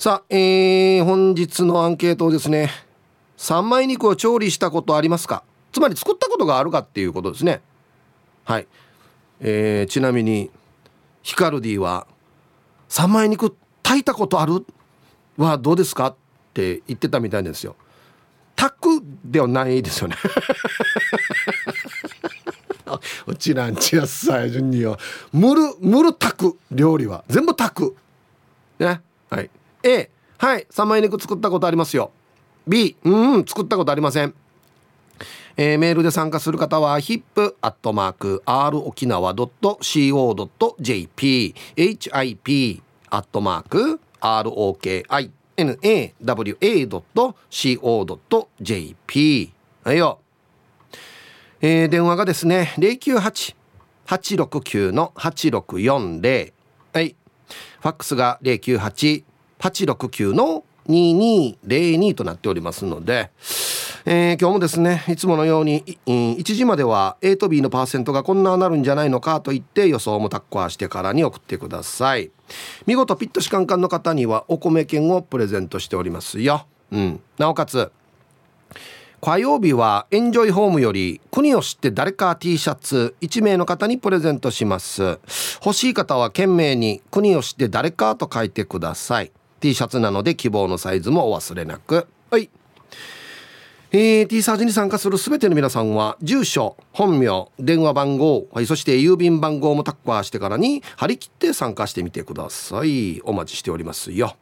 さあ、えー、本日のアンケートですね三枚肉を調理したことありますか？つまり作ったことがあるかっていうことですね。はい、えー、ちなみにヒカルディは三枚肉炊いたことある？はどうですか？って言ってたみたいですよ。炊くではないですよね。うちなんちやさい順によ。むるむる炊く料理は。全部炊く。ね？はい。A はい三枚肉作ったことありますよ。B うん作ったことありません。えー、メールで参加する方は hip.r 沖縄 .co.jp hip アットマーク ROKINAWA.co.jp はいよ、えー、電話がですね098-869の8640はい。ファックスが869の2202となっておりますので、えー、今日もですねいつものように、1時までは A と B のパーセントがこんななるんじゃないのかと言って予想もタッコアしてからに送ってください。見事ピットシカンカンの方にはお米券をプレゼントしておりますよ、うん、なおかつ火曜日はエンジョイホームより国を知って誰か T シャツ1名の方にプレゼントします。欲しい方は懸命に国を知って誰かと書いてください。T シャツなので希望のサイズもお忘れなく。はい。えー、T サージに参加する全ての皆さんは住所本名電話番号、はい、そして郵便番号もタッカーしてからに張り切って参加してみてください。お待ちしておりますよ。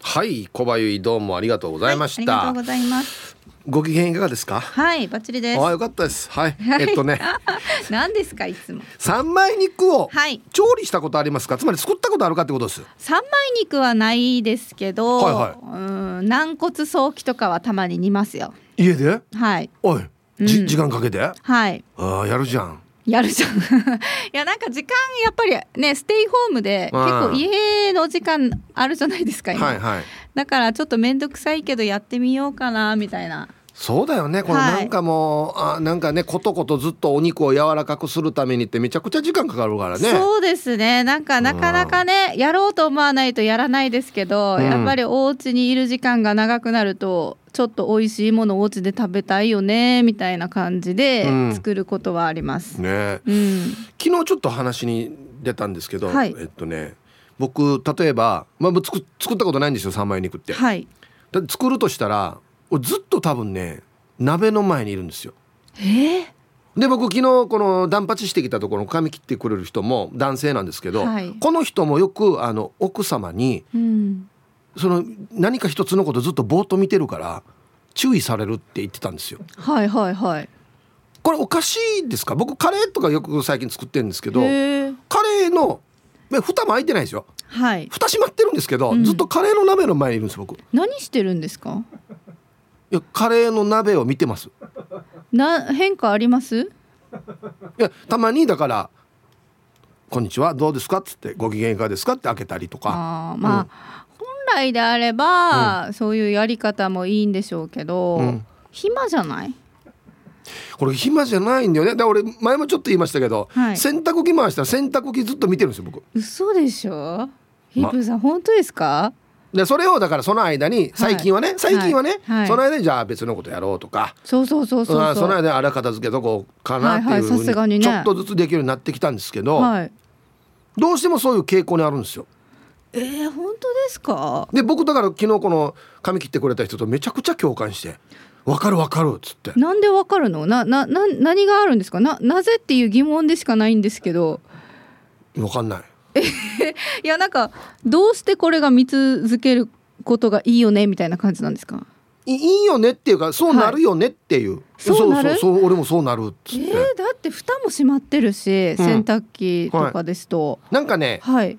はい。小林どうもありがとうございました、はい、ありがとうございます。ご機嫌いかがですか？はいバッチリです。あよかったです。はい、えっとね。何ですかいつも。三枚肉を調理したことありますか、はい、つまり作ったことあるかってことです。三枚肉はないですけど、はいはい、うん軟骨早期とかはたまに煮ますよ。家で？はい。おい、うん、時間かけて？はい。あやるじゃん。やるじゃん。いやなんか時間やっぱりねステイホームで結構家の時間あるじゃないですか今、はいはい、だからちょっと面倒くさいけどやってみようかなみたいな。そうだよね。このなんかもう、はい、あなんかねことことずっとお肉を柔らかくするためにってめちゃくちゃ時間かかるからね。そうですね。なんかなかなかねやろうと思わないとやらないですけど、うん、やっぱりお家にいる時間が長くなるとちょっと美味しいものをお家で食べたいよねみたいな感じで作ることはあります、うん、ね、うん、昨日ちょっと話に出たんですけど、はい、えっとね僕例えば、まあ、作作ったことないんですよ三枚肉って、はい、だ作るとしたらずっと多分ね鍋の前にいるんですよ。えー、で僕昨日この断髪してきたところ髪切ってくれる人も男性なんですけど、はい、この人もよくあの奥様に、うん、その何か一つのことずっとぼーっと見てるから注意されるって言ってたんですよ。はいはいはい。これおかしいですか？僕カレーとかよく最近作ってるんですけどカレーの蓋も開いてないですよ。はい。蓋閉まってるんですけど、うん、ずっとカレーの鍋の前にいるんです僕。何してるんですか？いやカレーの鍋を見てますな変化あります？いやたまにだから「こんにちはどうですか?」っつって「ご機嫌いかがですか?」って開けたりとかあまあ、うん、本来であれば、うん、そういうやり方もいいんでしょうけど、うん、暇じゃない？これ暇じゃないんだよね。だ俺前もちょっと言いましたけど、はい、洗濯機回したら洗濯機ずっと見てるんですよ僕。嘘でしょ？ヒップさん、ま、本当ですか？でそれをだからその間に最近はね、はい、最近はね、はい、その間にじゃあ別のことやろうとか。そうそうそうそうその間にあら片付けとこうかなっていうふうにちょっとずつできるようになってきたんですけど、はい、どうしてもそういう傾向にあるんですよ。えー、本当ですか？で僕だから昨日この髪切ってくれた人とめちゃくちゃ共感して「分かる分かる」っつって。なんで分かるの？ななな何があるんですか？ななぜっていう疑問でしかないんですけど。分かんない。いやなんかどうしてこれが見続けることがいいよねみたいな感じなんですか？いいよねっていうかそうなるよねっていう、はい、そうそうそう俺もそうなるっつって、えー、だって蓋も閉まってるし、洗濯機とかですと、はい、なんかね、はい、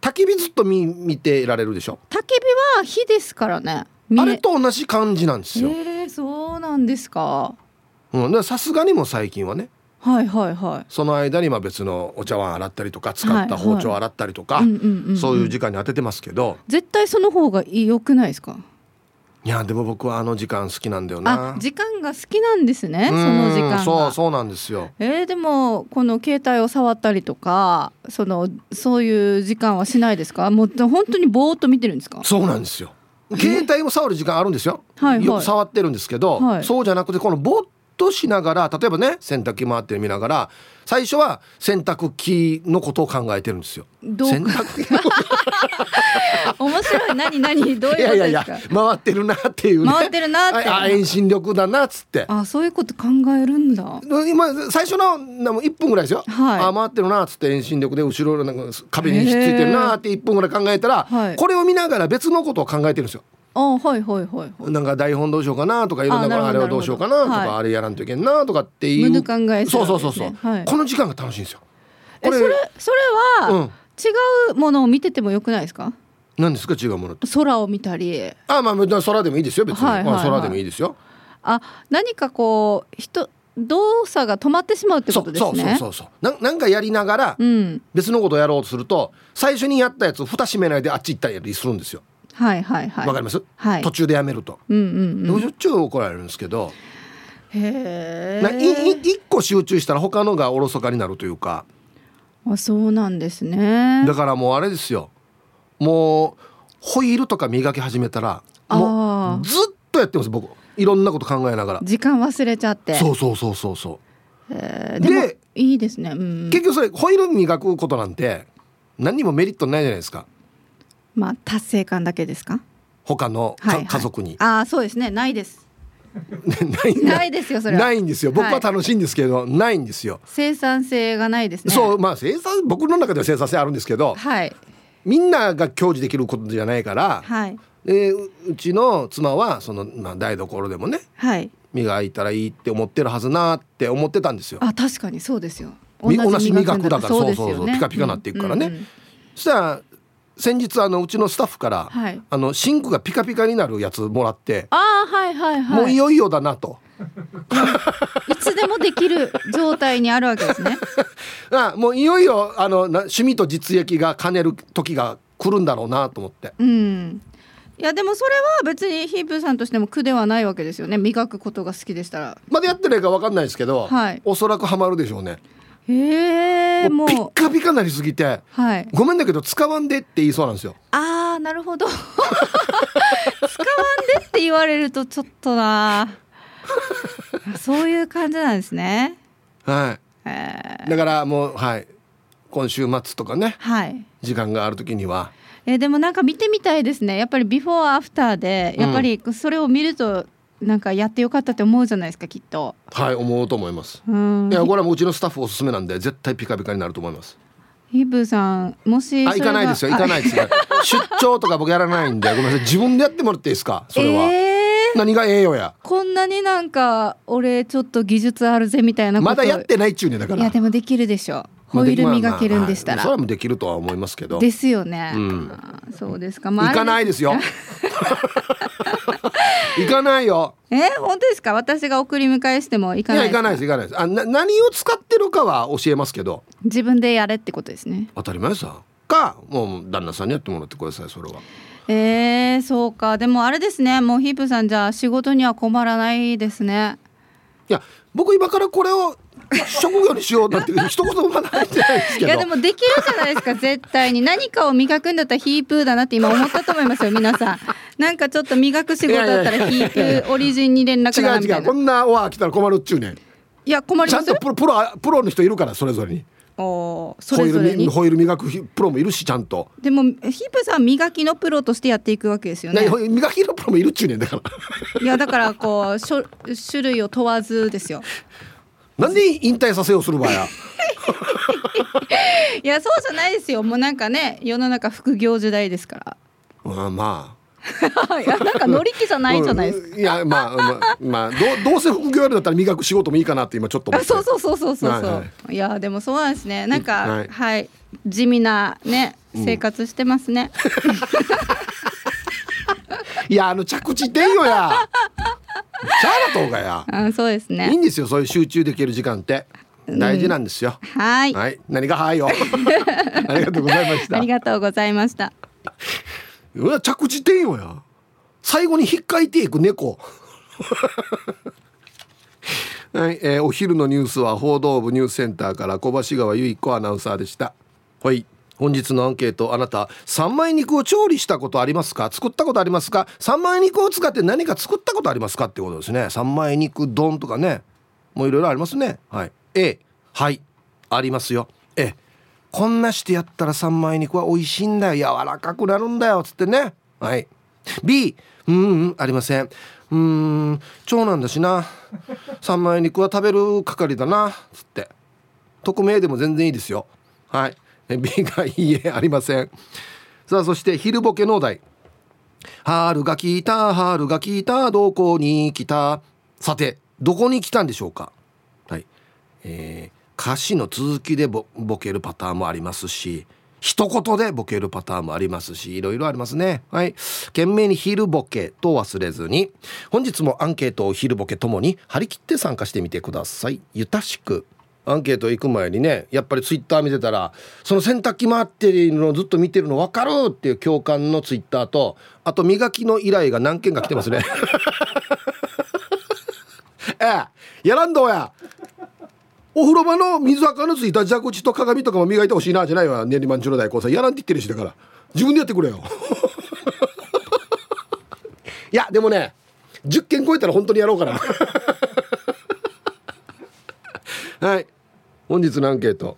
焚き火ずっと見見てられるでしょ？焚き火は火ですからねあれと同じ感じなんですよ。えー、そうなんですか。うん。さすがにも最近はね。はいはいはい、その間にまあ別のお茶碗洗ったりとか使った包丁洗ったりとかそういう時間に当ててますけど。絶対その方が良くないですか？いやでも僕はあの時間好きなんだよな。あ時間が好きなんですねそうんの時間が。そうそうなんですよ。えー、でもこの携帯を触ったりとかそのそういう時間はしないですか？もう本当にぼーっと見てるんですか？そうなんですよ携帯を触る時間あるんですよ、はいはい。よく触ってるんですけど、はい。そうじゃなくてこのぼーっとしながら例えばね洗濯機回って見ながら最初は洗濯機のことを考えてるんですよ。どう？洗濯機。の面白い。何何？どういうことですか？いやいやいや回ってるなっていうね。回ってるなって。ああ遠心力だなっつって。あそういうこと考えるんだ。今最初のなも1分ぐらいですよ、はい。あ回ってるなっつって遠心力で後ろなんか壁にひっついてるなって1分ぐらい考えたら、はい。これを見ながら別のことを考えてるんですよあはいはいはいはい。なんか台本どうしようかなとかいろんなああれをど。うしようかなとか、はいあれやらんといけんなとかっていう。無駄考えそうそうそうそう、はい。この時間が楽しいんですよ。えそれそれは、うん。違うものを見ててもよくないですか？何ですか？違うもの空を見たり。あまあ空でもいいですよ別に、空でもいいですよ。あ何かこう人動作が止まってしまうってこそうそうそうとですねそうそう。なんなんかやりながらうん。別のことをやろうとすると最初にやったやつ蓋閉めないであっち行ったりするんですよはいはいはい。わ、かります、はい。途中でやめると、うんうんうん。しょっちゅう怒られるんですけど、へないい一個集中したら他のがおろそかになるというか。あそうなんですね。だからもうあれですよ。もうホイールとか磨き始めたらもあうずっとやってます僕。いろんなこと考えながら。ー時間忘れちゃって。そうそうそうそうそえー。でいいですね。うんう結局それホイール磨くことなんて何にもメリットないじゃないですかまあ達成感だけですか？他のか、はいはい。家族に。ああそうですね。ないです。ないないですよそれは。ないんですよ。僕ははい楽しいんですけど、ないんですよ、生産性がないですね。そうまあ生産僕の中では生産性あるんですけどはい。みんなが享受できることじゃないから、はい。でううちの妻はその、まあ、台所でもねはい。磨いたらいいって思ってるはずなって思ってたんですよ。あ確かにそうですよ。み同じ磨くだから。そうですよそうそうピカピカなっていくからね。うんうんうん。そしたら先日あのうちのスタッフから、はい。あのシンクがピカピカになるやつもらって、ああはいはいはい。もういよいよだなと。いつでもできる状態にあるわけですね。あもういよいよあのな趣味と実益が兼ねる時が来るんだろうなと思って。うん。いやでもそれは別にヒープーさんとしても苦ではないわけですよね。磨くことが好きでしたら。まだやってないか分かんないですけど、はい。おそらくハマるでしょうね。へえももう。ピッカピカなりすぎてはい。ごめんだけど使わんでって言いそうなんですよ。ああなるほど。使わんでって言われるとちょっとな。そういう感じなんですね。はえー。い。だからもうはい。今週末とかね。はい。時間がある時には。えーでもなんか見てみたいですね。やっぱりビフォーアフターでやっぱりそれを見るとなんかやってよかったって思うじゃないですかきっとはい思うと思います。うんいやこれはもううちのスタッフおすすめなんで絶対ピカピカになると思います。ヒープーさんもしあ行かないですよ行かないですよ。出張とか僕やらないんでごめんなさい自分でやってもらっていいですか？それは。えー何がええよや。こんなになんか俺ちょっと技術あるぜみたいなまだやってないっちゅうねだから。いやでもできるでしょまあホイール磨けるんでしたら、まあまあはいそれはもうできるとは思いますけど。ですよね、うんそうですか、まあ、行かないいですよ。行かないよ。え本当ですか？私が送り迎えしても行かないいや行かないです行かないです。あな何を使ってるかは教えますけど自分でやれってことですね当たり前さ。かもう旦那さんにやってもらってくださいそれは。えー、そうかでもあれですねもうヒープさんじゃあ仕事には困らないですねいや僕今からこれを職業にしようなんて一言もまだ入ってないですけど。いやでもできるじゃないですか絶対に何かを磨くんだったらヒープーだなって今思ったと思いますよ皆さんなんかちょっと磨く仕事だったらヒープーオリジンに連絡違うだなみたいうな違こんなオファー来たら困るっちゅうねん。いや困りちゃんますとプロプロプロの人いるからそれぞれに。おーそホイールれぞれにみホイール磨くプロもいるしちゃんと。でもヒープさん磨きのプロとしてやっていくわけですよねね、磨きのプロもいるっちゅうねんだから。いやだからこう種類を問わずですよなんで引退させようする場合や？いやそうじゃないですよ。もうなんかね世の中副業時代ですから。まあまあ。いやなんか乗り気じゃないじゃないですか、う んいやまあまあ、まあ、どうどうせ副業やるんだったら磨く仕事もいいかなって今ちょっと思って。あそうそうそうそうそうそう、はいはい。やでもそうなんですね。なんかははい。い、地味なね生活してますね、いやあの着地点よやシャーラとうがや。あ そうですいいねんですよそういう集中できる時間って。大事なんですよ、はい。はい。何がはいよ。ありがとうございました。ありがとうございました。うわ着地点よや。最後に引っかいていく猫。はい、えー、お昼のニュースは報道部ニュースセンターから小橋川由子アナウンサーでした。はい本日のアンケートあなた三枚肉を調理したことありますか？作ったことありますか？三枚肉を使って何か作ったことありますかってことですね。三枚肉丼とかね。もういろいろありますね。はい。A はい。ありますよ。えこんなしてやったら三枚肉は美味しいんだよ。柔らかくなるんだよ。つってね。はい。B うん、うん、ありません。うん長男だしな。三枚肉は食べる係だな。つって。匿名でも全然いいですよ。はい。B がいいえありません。さあそして昼ボケのお題。春が来た春が来たどこに来た。さてどこに来たんでしょうか。はい。えー歌詞の続きでボケるパターンもありますし一言でボケるパターンもありますしいろいろありますね。はい。懸命に昼ボケと忘れずに本日もアンケートを昼ボケともに張り切って参加してみてください。ゆたしく。アンケート行く前にねやっぱりツイッター見てたらその洗濯機回ってるのをずっと見てるの分かるっていう共感のツイッターとあと磨きの依頼が何件か来てますね。ええやらんどうや。お風呂場の水垢のついた蛇口と鏡とかも磨いてほしいなじゃないわ練馬んちの大根さん。やらんって言ってるしだから。自分でやってくれよ。いやでもね10件超えたら本当にやろうかな。はい。本日のアンケート。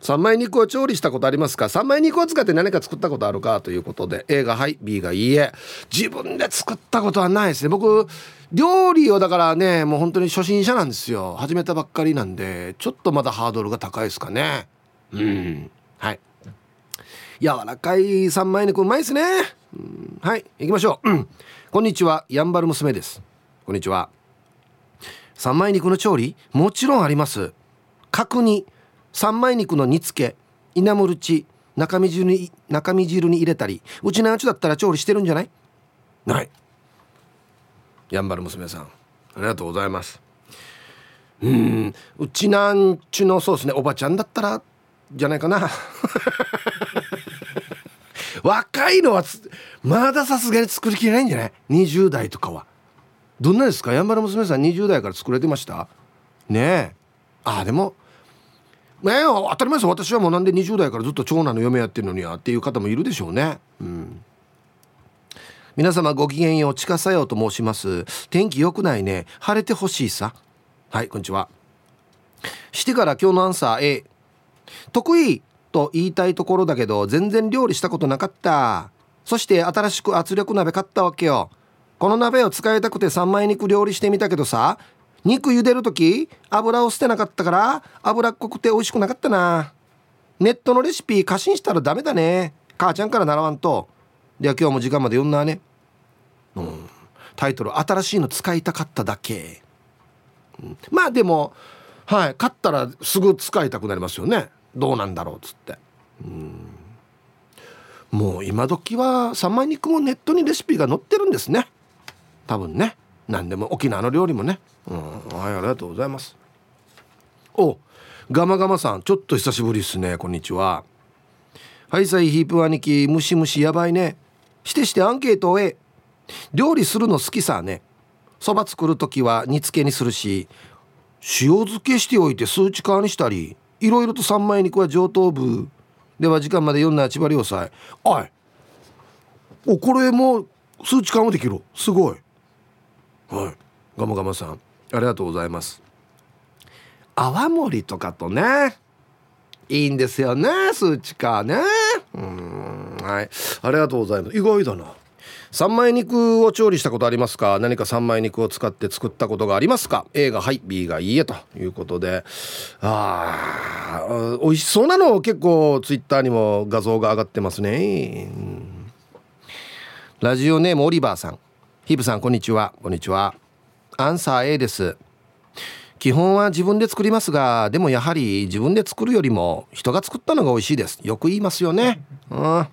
三枚肉を調理したことありますか？三枚肉を使って何か作ったことあるかということで。A がはい B がいいえ。自分で作ったことはないですね。僕料理をだからねもう本当に初心者なんですよ。始めたばっかりなんでちょっとまだハードルが高いですかね。うん。はい。柔らかい三枚肉うまいですね、うん、はい行きましょう、うん、こんにちは。やんばる娘です。こんにちは。三枚肉の調理もちろんあります。角煮三枚肉の煮付け稲むるち中身汁に中身汁に入れたりうちのうちだったら調理してるんじゃない？ない。やんばる娘さんありがとうございます。うんうちなんちゅのそうですねおばちゃんだったらじゃないかな。若いのはまださすがに作りきれないんじゃない？20代とかは。どんなですか？やんばる娘さん20代から作れてました？ねえああでもねえ当たり前です私はもうなんで20代からずっと長男の嫁やってるのにやっていう方もいるでしょうね。うん。皆様ごきげんよう地下作用と申します。天気良くないね。晴れてほしいさ。はいこんにちは。してから今日のアンサー A 得意と言いたいところだけど全然料理したことなかった。そして新しく圧力鍋買ったわけよ。この鍋を使いたくて三枚肉料理してみたけどさ肉茹でる時油を捨てなかったから脂っこくて美味しくなかったな。ネットのレシピ過信したらダメだね。母ちゃんから習わんと。では今日も時間まで読んだね。うん、タイトル「新しいの使いたかっただけ」うん、まあでもはい買ったらすぐ使いたくなりますよね。どうなんだろうっつって、うん、もう今時は三枚肉もネットにレシピが載ってるんですね。多分ね。何でも沖縄の料理もね、うん、はいありがとうございます。おガマガマさん。ちょっと久しぶりですね。こんにちは。はいさいヒープ兄貴。ムシムシやばいね。してしてアンケートをえ料理するの好きさね。そば作る時は煮付けにするし。塩漬けしておいて数値化にしたり。いろいろと三枚肉は上等部。では時間まで読んだ千葉良斎おい。おこれも数値化もできる。すごい。はい。ガマガマさんありがとうございます。泡盛とかとねいいんですよね数値化ね。うんはい。ありがとうございます。意外だな。三枚肉を調理したことありますか？何か三枚肉を使って作ったことがありますか？A がはい B がいいえということで。ああ美味しそうなの結構ツイッターにも画像が上がってますね、うん、ラジオネームオリバーさん。ヒブさんこんにちは。こんにちは。アンサー A です。基本は自分で作りますがでもやはり自分で作るよりも人が作ったのが美味しいです。よく言いますよね。うん。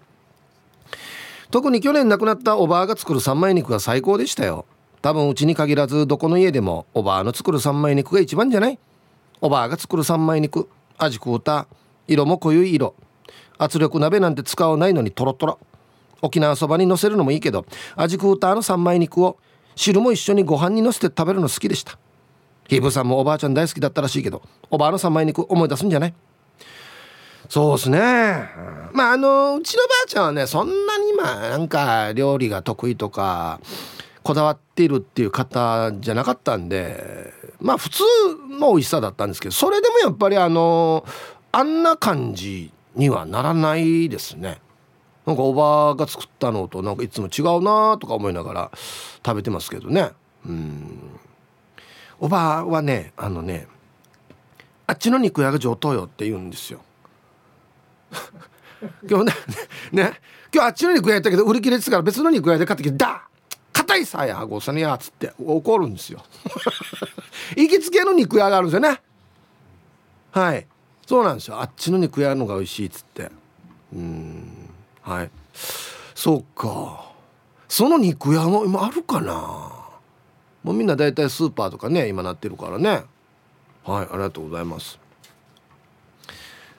特に去年亡くなったおばあが作る三枚肉が最高でしたよ。多分うちに限らずどこの家でもおばあの作る三枚肉が一番じゃない？おばあが作る三枚肉味食うた色も濃い色圧力鍋なんて使わないのにトロトロ沖縄そばにのせるのもいいけど味クーターの三枚肉を汁も一緒にご飯にのせて食べるの好きでした。ヒブさんもおばあちゃん大好きだったらしいけどおばあの三枚肉思い出すんじゃない？そうですね。まああのうちのばあちゃんはねそんなにまあなんか料理が得意とかこだわっているっていう方じゃなかったんでまあ普通の美味しさだったんですけどそれでもやっぱりあのあんな感じにはならないですね。なんかおばあが作ったのとなんかいつも違うなとか思いながら食べてますけどね。うん。おばあはねあのねあっちの肉屋が上等よって言うんですよ。今日ねね今日あっちの肉屋やったけど売り切れてたから別の肉屋で買ってきて「だ硬いさやごさねや」っつって怒るんですよ。行きつけの肉屋があるんですよね。はい。そうなんですよ。あっちの肉屋のが美味しいっつって。うん。はい。そうか。その肉屋も今あるかな。もうみんな大体スーパーとかね今なってるからね。はいありがとうございます。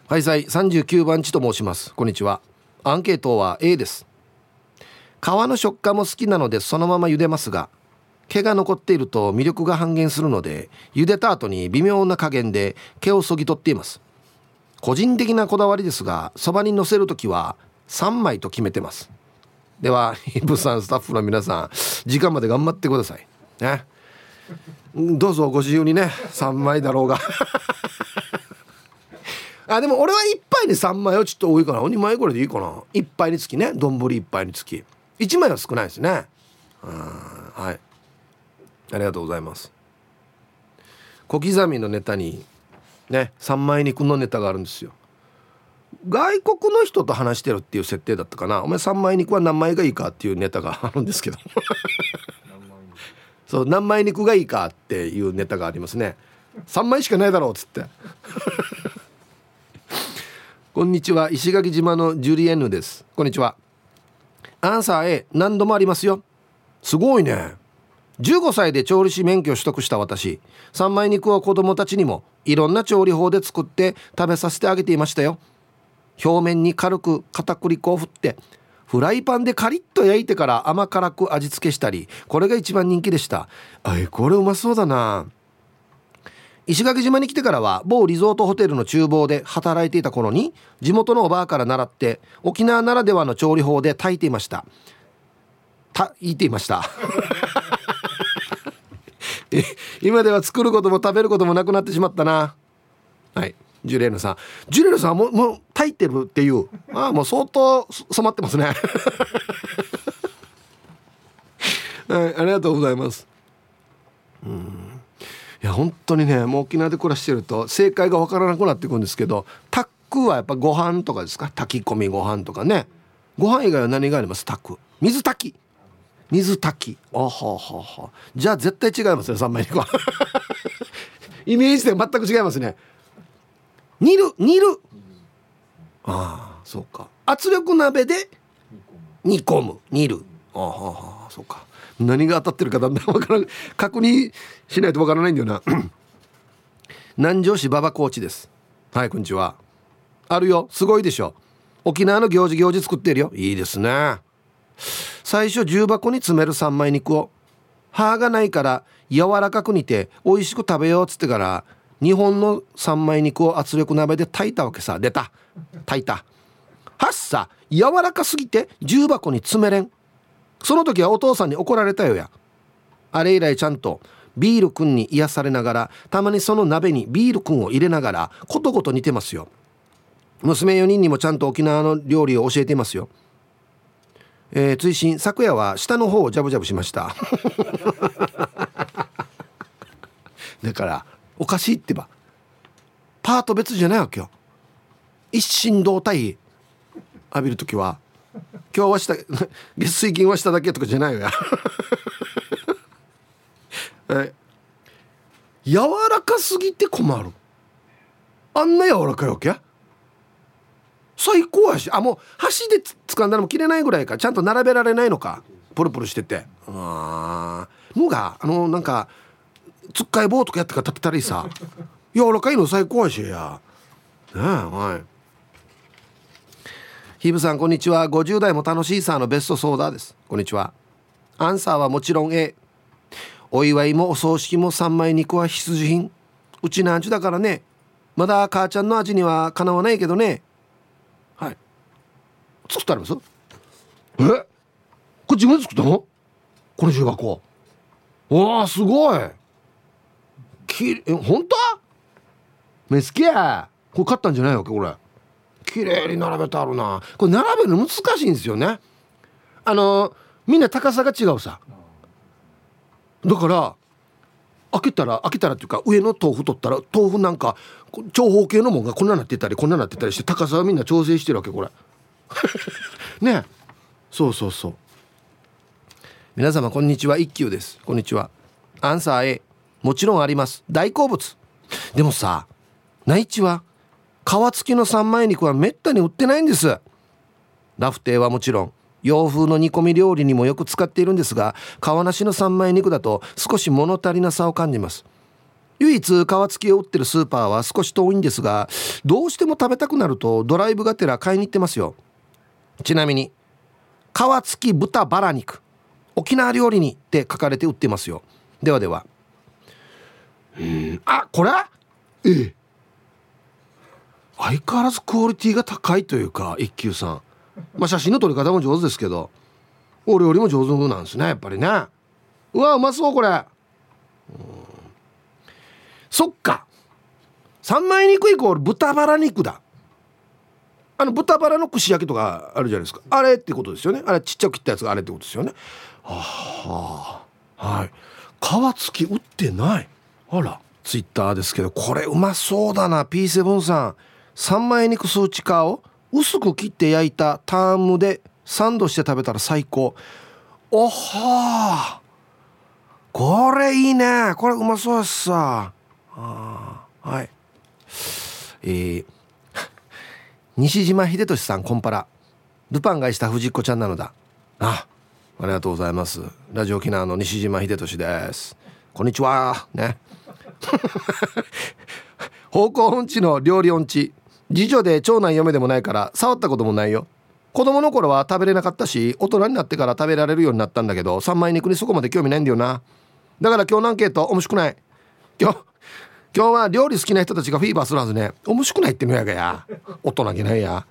はいさい39番地と申します。こんにちは。アンケートは A です。皮の食感も好きなのでそのまま茹でますが毛が残っていると魅力が半減するので茹でた後に微妙な加減で毛をそぎ取っています。個人的なこだわりですがそばにのせる時は3枚と決めてます。ではイブさんスタッフの皆さん時間まで頑張ってください。ね。どうぞご自由にね3枚だろうが。あでも俺は1杯に3枚はちょっと多いかな。2枚これでいいかな。1杯につきね。丼1杯につき。1枚は少ないですね。はい。ありがとうございます。小刻みのネタにね三枚肉のネタがあるんですよ。外国の人と話してるっていう設定だったかな。お前三枚肉は何枚がいいかっていうネタが あるんですけど。そう何枚肉がいいかっていうネタがありますね。3枚しかないだろうっつって。こんにちは。石垣島のジュリエンヌです。こんにちは。アンサー A 何度もありますよ。すごいね。15歳で調理師免許を取得した私。三枚肉を子供たちにもいろんな調理法で作って食べさせてあげていましたよ表面に軽く片栗粉を振ってフライパンでカリッと焼いてから甘辛く味付けしたりこれが一番人気でした。あいこれうまそうだな。石垣島に来てからは某リゾートホテルの厨房で働いていた頃に地元のおばあから習って沖縄ならではの調理法で炊いていました。た言っていました。今では作ることも食べることもなくなってしまったな。はい。ジュレーヌさん。ジュレーヌさんももう炊いてるっていう。ああもう相当染まってますね。はいありがとうございます。うん。いや本当にねもう沖縄で暮らしてると正解が分からなくなっていくんですけどタックはやっぱご飯とかですか？炊き込みご飯とかね。ご飯以外は何があります？タック水炊き。水炊き。あはははじゃあ絶対違いますね三枚肉は。イメージで全く違いますね。煮る煮る。ああそうか。圧力鍋で煮込む。煮る。あははそうか。何が当たってるかだんだん分からん。確認しないと分からないんだよな。南城市馬場コーチです。はいこんにちは。あるよ。すごいでしょ。沖縄の行事行事作ってるよ。いいですね。最初重箱に詰める三枚肉を。歯がないから柔らかく煮て美味しく食べようっつってから日本の三枚肉を圧力鍋で炊いたわけさ。出た。炊いた。はっさ。柔らかすぎて重箱に詰めれん。その時はお父さんに怒られたよや。あれ以来ちゃんとビールくんに癒されながらたまにその鍋にビールくんを入れながらことごと煮てますよ。娘4人にもちゃんと沖縄の料理を教えてますよ。えー、追伸昨夜は下の方をジャブジャブしました。だからおかしいってば。パート別じゃないわけよ。一心同体。浴びる時は。今日は下月水金は下だけとかじゃないよ。やはい柔らかすぎて困る。あんな柔らかいわけ？最高やし。あもう箸で掴んだらも切れないぐらいか。ちゃんと並べられないのか。プルプルしてて。あのがあのなんかつっかい棒とかやってから立てたりさ。柔らかいの最高やしや。ねはい。ヒブさんこんにちは。50代も楽しいさのベストソーダです。こんにちは。アンサーはもちろん A お祝いもお葬式も三枚肉は必需品。うちの味だからね。まだ母ちゃんの味にはかなわないけどね。はい。作ってあります？え？これ自分で作ったの？この重箱わあすごいきえ本当？目つきやこれ買ったんじゃないわけこれ。綺麗に並べてあるな。これ並べるの難しいんですよね。あのみんな高さが違うさ。だから開けたら開けたらっていうか上の豆腐取ったら豆腐なんか長方形のもんがこんななってたりこんななってたりして高さはみんな調整してるわけこれ。ね。そうそうそう。皆様こんにちは。一休です。こんにちは。アンサー A もちろんあります。大好物。でもさ内地は皮付きの三枚肉はめったに売ってないんです。ラフテーはもちろん洋風の煮込み料理にもよく使っているんですが皮なしの三枚肉だと少し物足りなさを感じます。唯一皮付きを売ってるスーパーは少し遠いんですがどうしても食べたくなるとドライブがてら買いに行ってますよ。ちなみに皮付き豚バラ肉沖縄料理にって書かれて売ってますよ。ではでは。あこれ？ええ。相変わらずクオリティが高いというか一休さん。まあ写真の撮り方も上手ですけどお料理も上手なんですねやっぱりね。うわうまそうこれ。そっか。三枚肉イコール豚バラ肉だ。あの豚バラの串焼きとかあるじゃないですか。あれってことですよね。あれちっちゃく切ったやつがあれってことですよね。はあはい。皮付き売ってないあら。ツイッターですけどこれうまそうだな。P7 さん。三枚肉数値化を薄く切って焼いたタームでサンドして食べたら最高。おはこれいいね。これうまそうですさあはい。えー、西島秀俊さんコンパラルパンがした藤子ちゃんなのだ。あありがとうございます。ラジオ沖縄の西島秀俊です。こんにちは。ね。方向音痴の料理音痴。次女で長男嫁でもないから触ったこともないよ。子供の頃は食べれなかったし大人になってから食べられるようになったんだけど三枚肉にそこまで興味ないんだよな。だから今日のアンケート面白くない。今日今日は料理好きな人たちがフィーバーするはずね。面白くないってのやがや。大人げないや。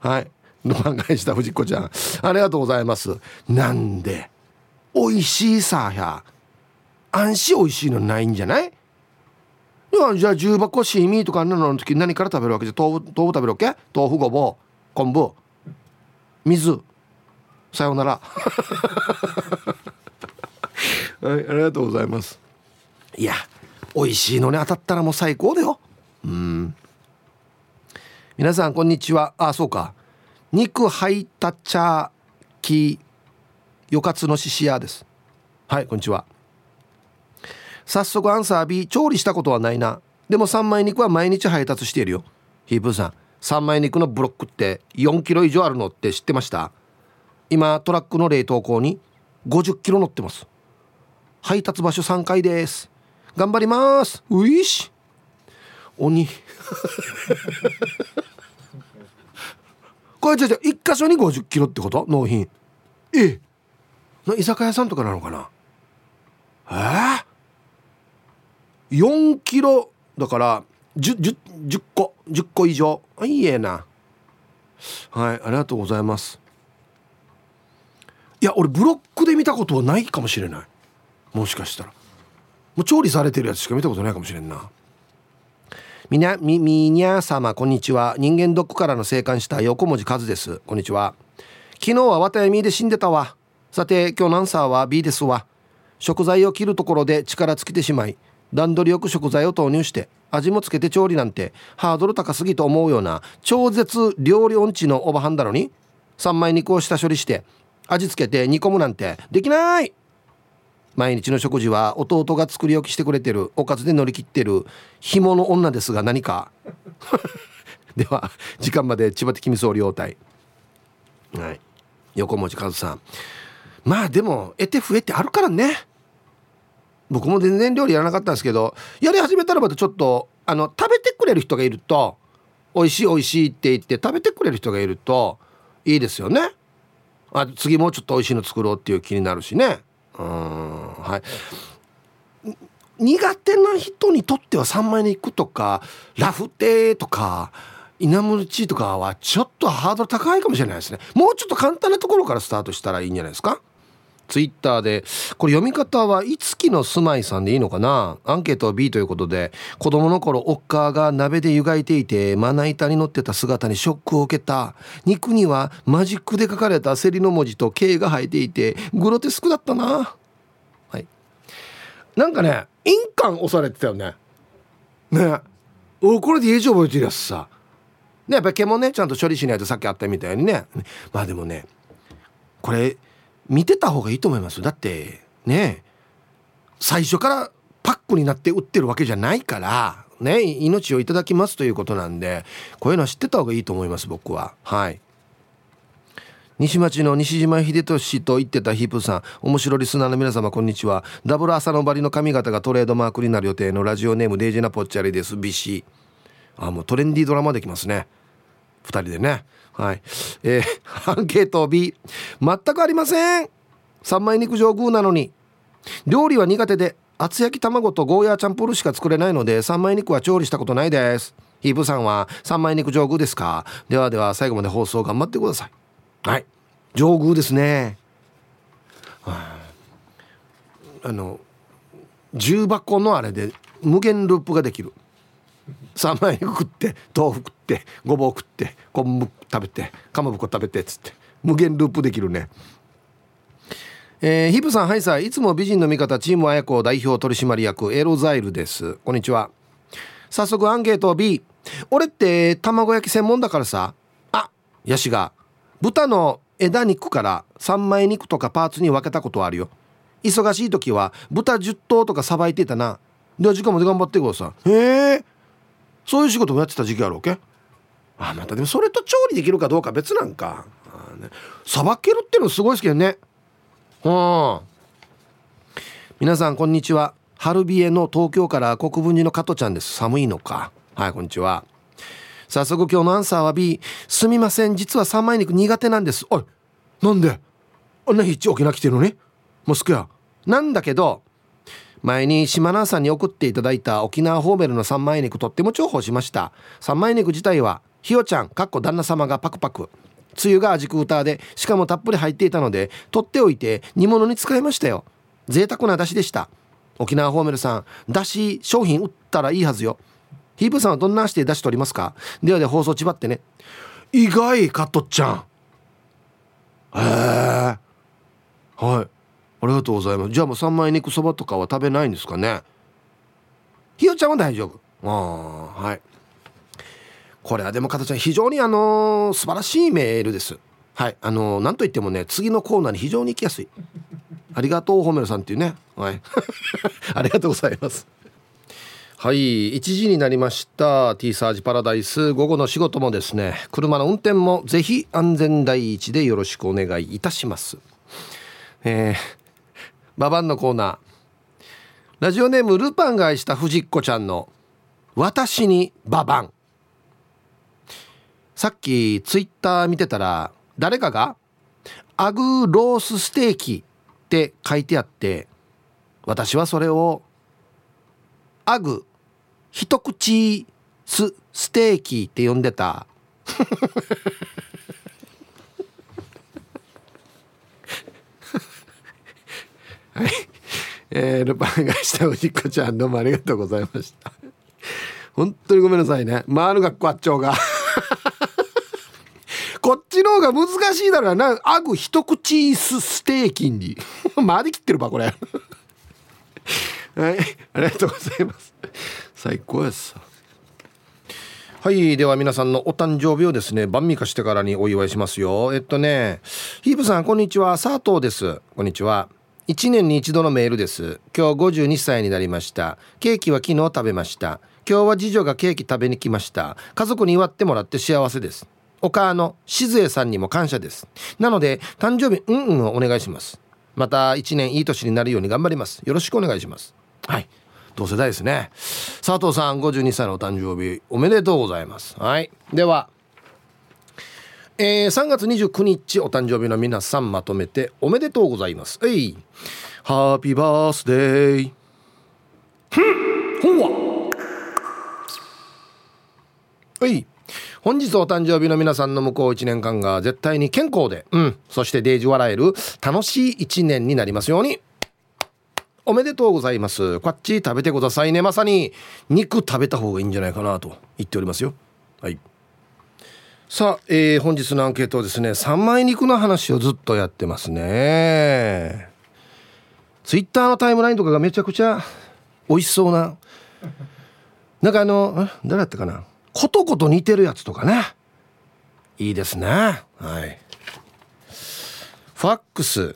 はい。ルパン返した藤子ちゃん。ありがとうございます。なんで美味しいさや安心美味しいのないんじゃない？いやじゃあ重箱シーミーとかあんなのの時何から食べるわけ？じゃ豆腐豆腐食べるわけ？豆腐ごぼう昆布。水。さようなら。はいありがとうございます。いや美味しいのに当たったらもう最高だよ。うん。皆さんこんにちは。あそうか。肉入った茶きよかつのししやです。はいこんにちは早速アンサー B 調理したことはないな。でも三枚肉は毎日配達しているよ。ヒープーさん三枚肉のブロックって4キロ以上あるのって知ってました？今トラックの冷凍庫に50キロ乗ってます。配達場所3階です。頑張ります。ういし。鬼。これじゃじゃ一箇所に50キロってこと？納品。え？え居酒屋さんとかなのかな？え？えー、4キロだから 10, 10, 10個10個以上。いいえな。はいありがとうございます。いや俺ブロックで見たことはないかもしれない。もしかしたら。もう調理されてるやつしか見たことないかもしれんな。みなみみにゃ様こんにちは。人間ドックからの生還した横文字和です。こんにちは。昨日は綿やみで死んでたわ。さて今日のアンサーは B ですわ。食材を切るところで力尽きてしまい段取りよく食材を投入して味もつけて調理なんてハードル高すぎと思うような超絶料理音痴のおばはんだのに三枚肉を下処理して味付けて煮込むなんてできない!毎日の食事は弟が作り置きしてくれてるおかずで乗り切ってる紐の女ですが何か。では時間まで千葉的み総領隊はい。横文字和さん。まあでも得て増えてあるからね。僕も全然料理やらなかったんですけどやり始めたらまたちょっとあの食べてくれる人がいると美味しい美味しいって言って食べてくれる人がいるといいですよね。あ次もうちょっと美味しいの作ろうっていう気になるしね。うんはい。苦手な人にとっては3枚肉とかラフテーとかイナムルチーとかはちょっとハードル高いかもしれないですね。もうちょっと簡単なところからスタートしたらいいんじゃないですか。ツイッターでこれ読み方はいつきの住まいさんでいいのかな？アンケートは B ということで子供の頃おっかが鍋で湯がいていてまな板に乗ってた姿にショックを受けた。肉にはマジックで書かれた競りの文字と K が入っていてグロテスクだったな。はい。なんかね印鑑押されてたよね。ね。おこれで家中覚えてるやつさ。ねやっぱ毛もねちゃんと処理しないとさっきあったみたいにね。まあでもねこれ見てた方がいいと思います。だってね最初からパックになって売ってるわけじゃないからね命をいただきますということなんでこういうのは知ってた方がいいと思います僕は。はい。西町の西島秀俊と言ってたヒープさん。面白リスナーの皆様こんにちは。ダブル朝のバリの髪型がトレードマークになる予定のラジオネームデイジナポッチャリです。ビシ。あもうトレンディードラマできますね。2人でね。はい。えー、アンケート B。全くありません。三枚肉上宮なのに。料理は苦手で、厚焼き卵とゴーヤーチャンプルしか作れないので、三枚肉は調理したことないです。ヒープさんは三枚肉上宮ですか？ではでは最後まで放送頑張ってください。はい。上宮ですね。はあ、あの、重箱のあれで無限ループができる。三枚肉食って豆腐食ってごぼう食って昆布食べてかまぼこ食べてっつって無限ループできるね。えー、ヒブさんはいさいつも美人の味方チーム綾子代表取締役エロザイルです。こんにちは。早速アンケート B 俺って卵焼き専門だからさ。あヤシが。豚の枝肉から三枚肉とかパーツに分けたことあるよ。忙しい時は豚10頭とかさばいてたな。では時間まで頑張ってくださいへえそういう仕事もやってた時期あるわけ？あまたでもそれと調理できるかどうか別なんか。さば、ね、けるっていうのすごいですけどね。うん。皆さんこんにちは。春冷えの東京から国分寺の加トちゃんです。寒いのか？はいこんにちは。早速今日のアンサーは B すみません。実は三枚肉苦手なんです。おいなんで？あんな日一沖縄来てるのに？モスクや。なんだけど前に島南さんに送っていただいた沖縄ホーメルの三枚肉とっても重宝しました。三枚肉自体はひよちゃんかっこ旦那様がパクパク。つゆが味クーターでしかもたっぷり入っていたので取っておいて煮物に使いましたよ。贅沢な出汁でした。沖縄ホーメルさん出汁商品売ったらいいはずよ。ヒープさんはどんな足で出汁取りますか？ではで放送ちばってね。意外カットちゃん。へえはい。ありがとうございます。じゃあもう三枚肉そばとかは食べないんですかね？ひよちゃんは大丈夫。ああはい。これはでも加藤ちゃん非常にあのー、素晴らしいメールです。はいあのー、なんといってもね次のコーナーに非常に行きやすい。ありがとうホメルさんっていうね。はい。ありがとうございます。はい1時になりました。T サージパラダイス。午後の仕事もですね車の運転もぜひ安全第一でよろしくお願いいたします。えーババンのコーナー。ラジオネームルパンが愛した藤子ちゃんの「私にババン」さっきツイッター見てたら誰かが「アグロースステーキ」って書いてあって私はそれを「アグ一口スステーキ」って呼んでた。はい。えー、ルパンがしたおじっこちゃんどうもありがとうございました。本当にごめんなさいね。回る学校あっちょうが。こっちの方が難しいだろうな。アグ一口スステーキに。回りきってるば、これ。はい。ありがとうございます。最高やさ。はいでは皆さんのお誕生日をですね晩味化してからにお祝いしますよえっとねヒープさんこんにちは佐藤ですこんにちは1年に一度のメールです。今日52歳になりました。ケーキは昨日食べました。今日は次女がケーキ食べに来ました。家族に祝ってもらって幸せです。お母の静江さんにも感謝です。なので誕生日うんうんをお願いします。また1年いい年になるように頑張ります。よろしくお願いします。はい。同世代ですね。佐藤さん52歳のお誕生日おめでとうございます。はい。ではえー、3月29日お誕生日の皆さんまとめておめでとうございます。えい。ハッピーバースデーほんわはい。本日お誕生日の皆さんの向こう1年間が絶対に健康で、うん、そしてデージ笑える楽しい1年になりますように。おめでとうございます。こっち食べてくださいね。まさに肉食べた方がいいんじゃないかなと言っておりますよ。はいさあ、えー、本日のアンケートはですね三枚肉の話をずっとやってますね。ツイッターのタイムラインとかがめちゃくちゃ美味しそうな。なんかあの誰だったかな？ことこと似てるやつとかね。いいですね。はい。ファックス。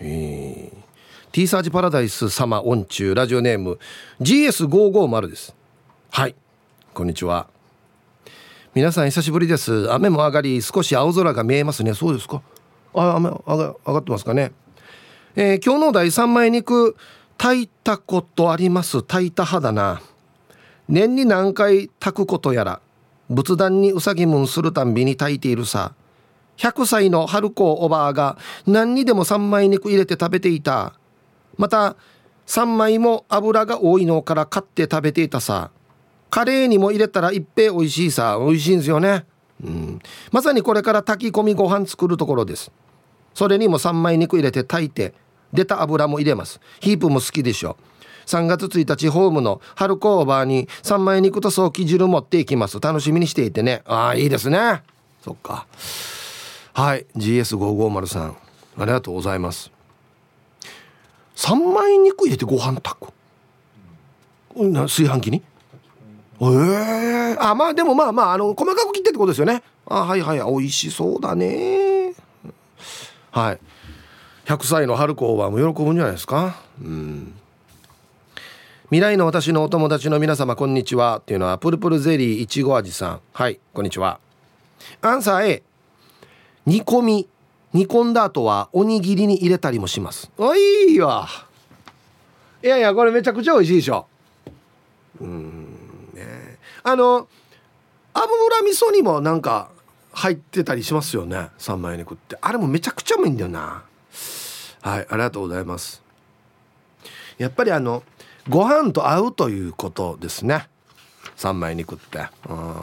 えー、T サージパラダイス様オンチュー。ラジオネーム GS550 です。はい。こんにちは。皆さん久しぶりです。雨も上がり少し青空が見えますね。そうですか。あ雨上が上がってますかね。えー、今日の第3枚肉。炊いたことあります。炊いた派だな。年に何回炊くことやら。仏壇にうさぎむんするたんびに炊いているさ。100歳の春子おばあが何にでも3枚肉入れて食べていた。また3枚も油が多いのから買って食べていたさ。カレーにも入れたら一平美味しいさ。美味しいんですよね。うん。まさにこれから炊き込みご飯作るところです。それにも3枚肉入れて炊いて出た油も入れます。ヒープも好きでしょ。3月1日ホームの春子おばあに3枚肉と早期汁持っていきます。楽しみにしていてね。ああいいですね。そっか。はい。GS550 さんありがとうございます。3枚肉入れてご飯炊く？炊飯器に？ええー、あまあでもまあまああの細かく切ってってことですよね。あはいはい美味しそうだね。はい。100歳の春子はも喜ぶんじゃないですか？うん。未来の私のお友達の皆様こんにちは。っていうのはプルプルゼリーいちご味さん。はいこんにちは。アンサー A 煮込み。煮込んだ後はおにぎりに入れたりもします。おいいわ。いやいやこれめちゃくちゃ美味しいでしょ。うん。あの油味噌にもなんか入ってたりしますよね三枚肉って。あれもめちゃくちゃうまいんだよな。はいありがとうございます。やっぱりあのご飯と合うということですね。三枚肉って。うん。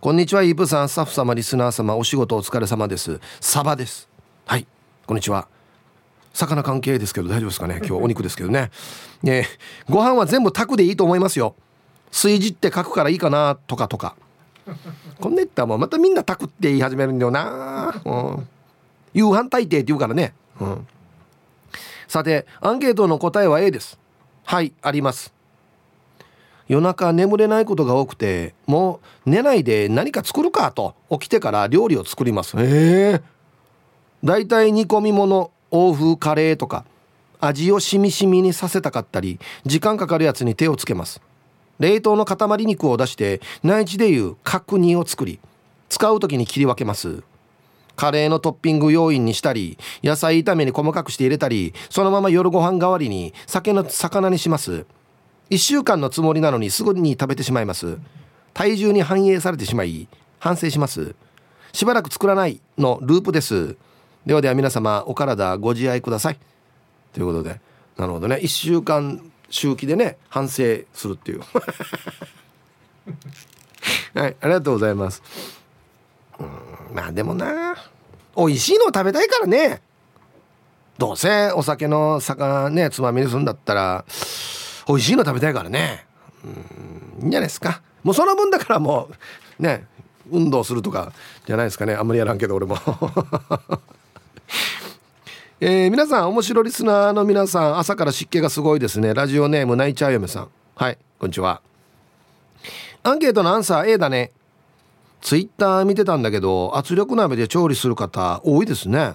こんにちはイープさん。スタッフ様リスナー様お仕事お疲れ様です。サバです。はい。こんにちは。魚関係ですけど大丈夫ですかね？今日お肉ですけどね。ねご飯は全部炊くでいいと思いますよ。炊事って書くからいいかなとかとか。こんな言ったらもうまたみんな炊くって言い始めるんだよな、うん、夕飯炊いてって言うからね、うん、さてアンケートの答えは A です。はいあります。夜中眠れないことが多くてもう寝ないで何か作るかと起きてから料理を作ります。へえ。だいたい煮込み物欧風カレーとか味をしみしみにさせたかったり時間かかるやつに手をつけます冷凍の塊肉を出して内地でいう角煮を作り使う時に切り分けます。カレーのトッピング要因にしたり野菜炒めに細かくして入れたりそのまま夜ご飯代わりに酒の魚にします。1週間のつもりなのにすぐに食べてしまいます。体重に反映されてしまい反省します。しばらく作らないのループです。ではでは皆様お体ご自愛ください。ということでなるほどね。1週間周期でね反省するっていう。はいありがとうございます。うんまあでもな美味しいのを食べたいからね。どうせお酒の魚ねつまみにするんだったら美味しいの食べたいからね。うんいいんじゃないですか。もうその分だからもうね運動するとかじゃないですかね。あんまりやらんけど俺も。えー、皆さん面白リスナーの皆さん朝から湿気がすごいですね。ラジオネーム泣いちゃう嫁さん。はいこんにちは。アンケートのアンサー A だね。ツイッター見てたんだけど圧力鍋で調理する方多いですね。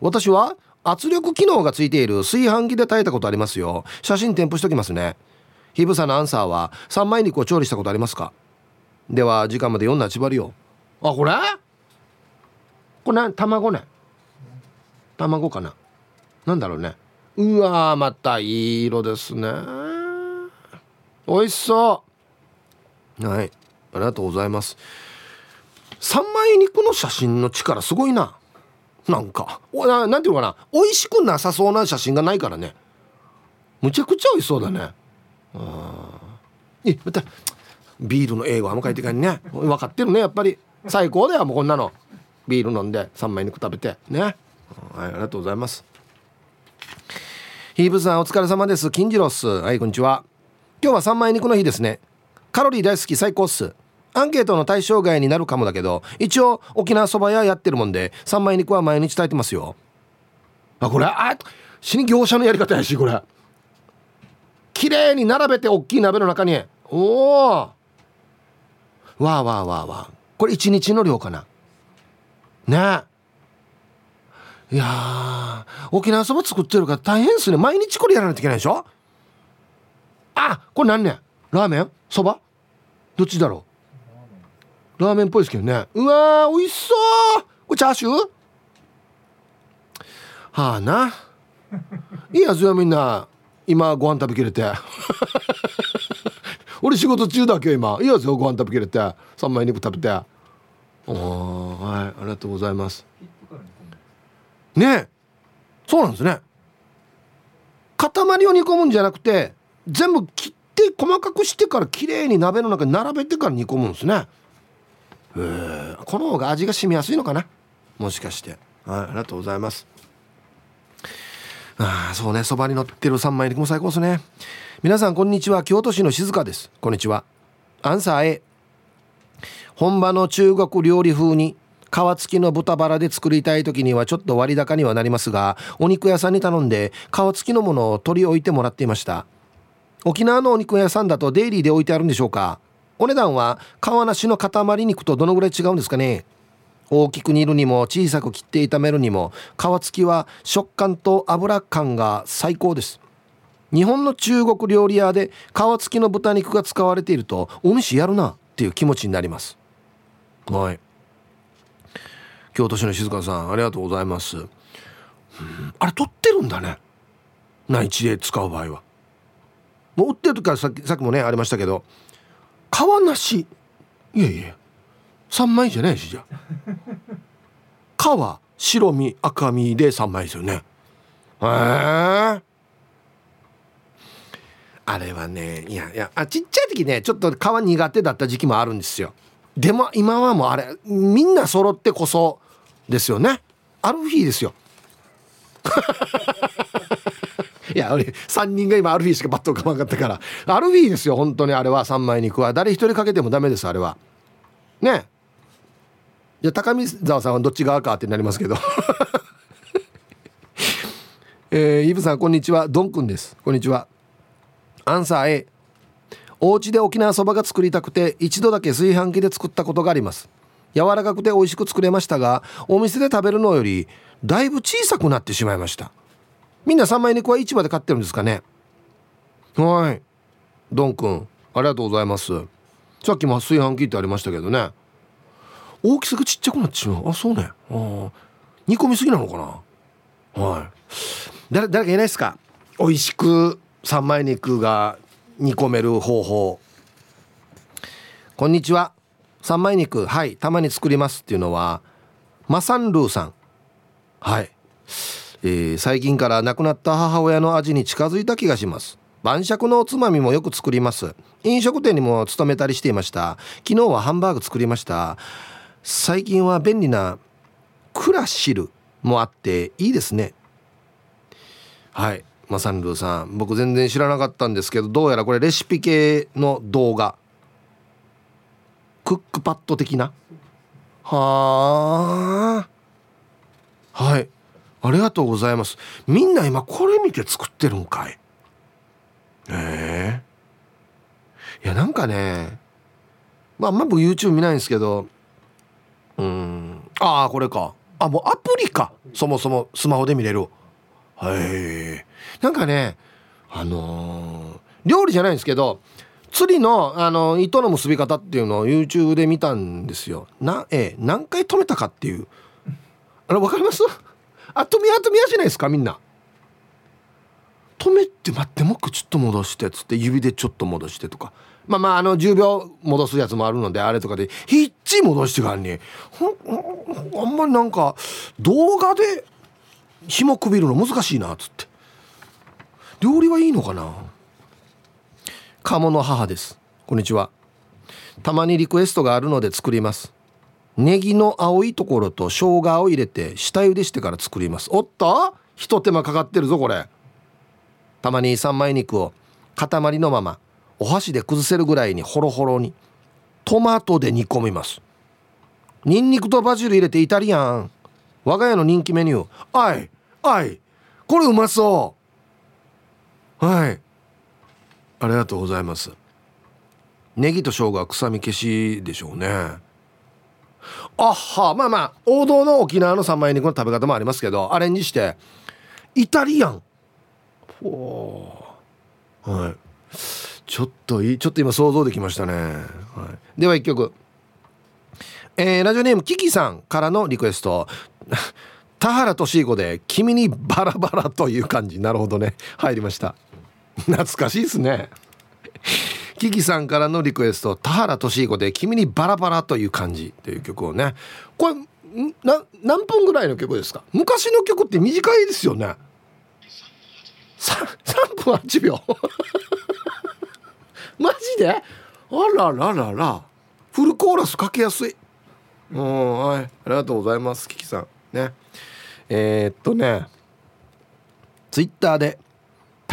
私は圧力機能がついている炊飯器で炊いたことありますよ。写真添付しときますね。ひぶさのアンサーは三枚肉を調理したことありますか？では時間まで読んだちばりよ。あこれ？これ卵ね卵かな？なんだろうね。うわまたいい色ですね。美味しそう。はい。ありがとうございます。三枚肉の写真の力すごいな。なんか。おななんていうのかな。美味しくなさそうな写真がないからね。むちゃくちゃ美味しそうだね。あえまた。ビールの英語あんま書いてかんね。分かってるねやっぱり。最高だよもうこんなの。ビール飲んで三枚肉食べて。ね。はいありがとうございます。ヒーブさんお疲れ様です。金次郎っす。はいこんにちは。今日は三枚肉の日ですね。カロリー大好き最高っす。アンケートの対象外になるかもだけど一応沖縄そば屋やってるもんで三枚肉は毎日炊いてますよ。あこれあ死に業者のやり方やしこれ。綺麗に並べて大きい鍋の中に。おおわあわあわあわあこれ一日の量かな。ね。えいや沖縄そば作ってるから大変っすね。毎日これやらないといけないでしょ？あこれ何ねラーメン？そば？どっちだろう？ラーメンっぽいですけどね。うわー美味しそう。これチャーシュー？はあな。いいやつよみんな。今ご飯食べきれて。俺仕事中だけ今。いいやつよご飯食べきれて。三枚肉食べて。おはいありがとうございます。ね。そうなんですね。塊を煮込むんじゃなくて全部切って細かくしてからきれいに鍋の中に並べてから煮込むんですね。えこの方が味が染みやすいのかな。もしかして。はいありがとうございます。ああそうね。そばに乗ってる三枚肉も最高ですね。皆さんこんにちは。京都市の静香です。こんにちは。アンサー A 本場の中国料理風に皮付きの豚バラで作りたい時にはちょっと割高にはなりますがお肉屋さんに頼んで皮付きのものを取り置いてもらっていました。沖縄のお肉屋さんだとデイリーで置いてあるんでしょうか。お値段は皮なしの塊肉とどのぐらい違うんですかね。大きく煮るにも小さく切って炒めるにも皮付きは食感と油感が最高です。日本の中国料理屋で皮付きの豚肉が使われているとお主やるなっていう気持ちになります。はい。京都市の静香さんありがとうございます、うん、あれ取ってるんだね。内地で使う場合は。もう売ってる時からさっきさっきもねありましたけど皮なし。いやいや3枚じゃないしじゃ皮白身赤身で3枚ですよね。へえあれはねいやいやあちっちゃい時ねちょっと皮苦手だった時期もあるんですよ。でも今はもうあれみんな揃ってこそですよね。アルフィーですよ。いや俺3人が今アルフィーしかバットかまんかったから。アルフィーですよ本当にあれは。三枚肉は。誰一人かけてもダメですあれは。ね。いや高見沢さんはどっち側かってなりますけど。えー、イブさんこんにちは。ドンくんです。こんにちは。アンサー A お家で沖縄そばが作りたくて一度だけ炊飯器で作ったことがあります。柔らかくて美味しく作れましたがお店で食べるのよりだいぶ小さくなってしまいました。みんな三枚肉は市場で買ってるんですかね？はい。ドンくんありがとうございます。さっきも炊飯器ってありましたけどね。大きさがちっちゃくなっちゃう。あそうね。あ煮込みすぎなのかな？はい。誰誰かいないですか？美味しく三枚肉が煮込める方法。こんにちは。三枚肉はいたまに作りますっていうのはマサンルーさん。はい、えー、最近から亡くなった母親の味に近づいた気がします。晩酌のおつまみもよく作ります。飲食店にも勤めたりしていました。昨日はハンバーグ作りました。最近は便利なクラシルもあっていいですね。はい。マサンルーさん。僕全然知らなかったんですけどどうやらこれレシピ系の動画クックパッド的な？はあ。はい。ありがとうございます。みんな今これ見て作ってるんかい。ええ。ー、いやなんかねまあまあ僕 YouTube 見ないんですけどうん。ああこれか。あもうアプリか。そもそもスマホで見れる。はいなんかねあのー、料理じゃないんですけど釣りのあの糸の結び方っていうのを YouTube で見たんですよ。なえ何回止めたかっていう。あれ分かります？あ止めや止めやしないですか？みんな。止めて待ってもうちょっと戻してっつって指でちょっと戻してとか。まあまああの10秒戻すやつもあるのであれとかでひっち戻してかんにあんまりなんか動画で紐くびるの難しいなっつって。料理はいいのかな？鴨の母です。こんにちは。たまにリクエストがあるので作ります。ネギの青いところと生姜を入れて下茹でしてから作ります。おっとひと手間かかってるぞこれ。たまに三枚肉を塊のままお箸で崩せるぐらいにホロホロにトマトで煮込みます。ニンニクとバジル入れてイタリアン。我が家の人気メニュー。あいあいこれうまそう。はい。ありがとうございます。ネギと生姜臭み消しでしょうね。あはまあまあ王道の沖縄の三枚肉の食べ方もありますけどアレンジしてイタリアン。はい。ちょっといいちょっと今想像できましたね、はい、では一曲。えー、ラジオネームキキさんからのリクエスト。田原俊彦で「君にバラバラ」という感じ。なるほどね。入りました。懐かしいですね。キキさんからのリクエスト田原俊彦で「君にバラバラ」という感じという曲をね。これな何分ぐらいの曲ですか？昔の曲って短いですよね。3, 3分8秒。マジで？あらららら。フルコーラスかけやすい。うんはい。ありがとうございますキキさん。ね。えー、っとね。ツイッターで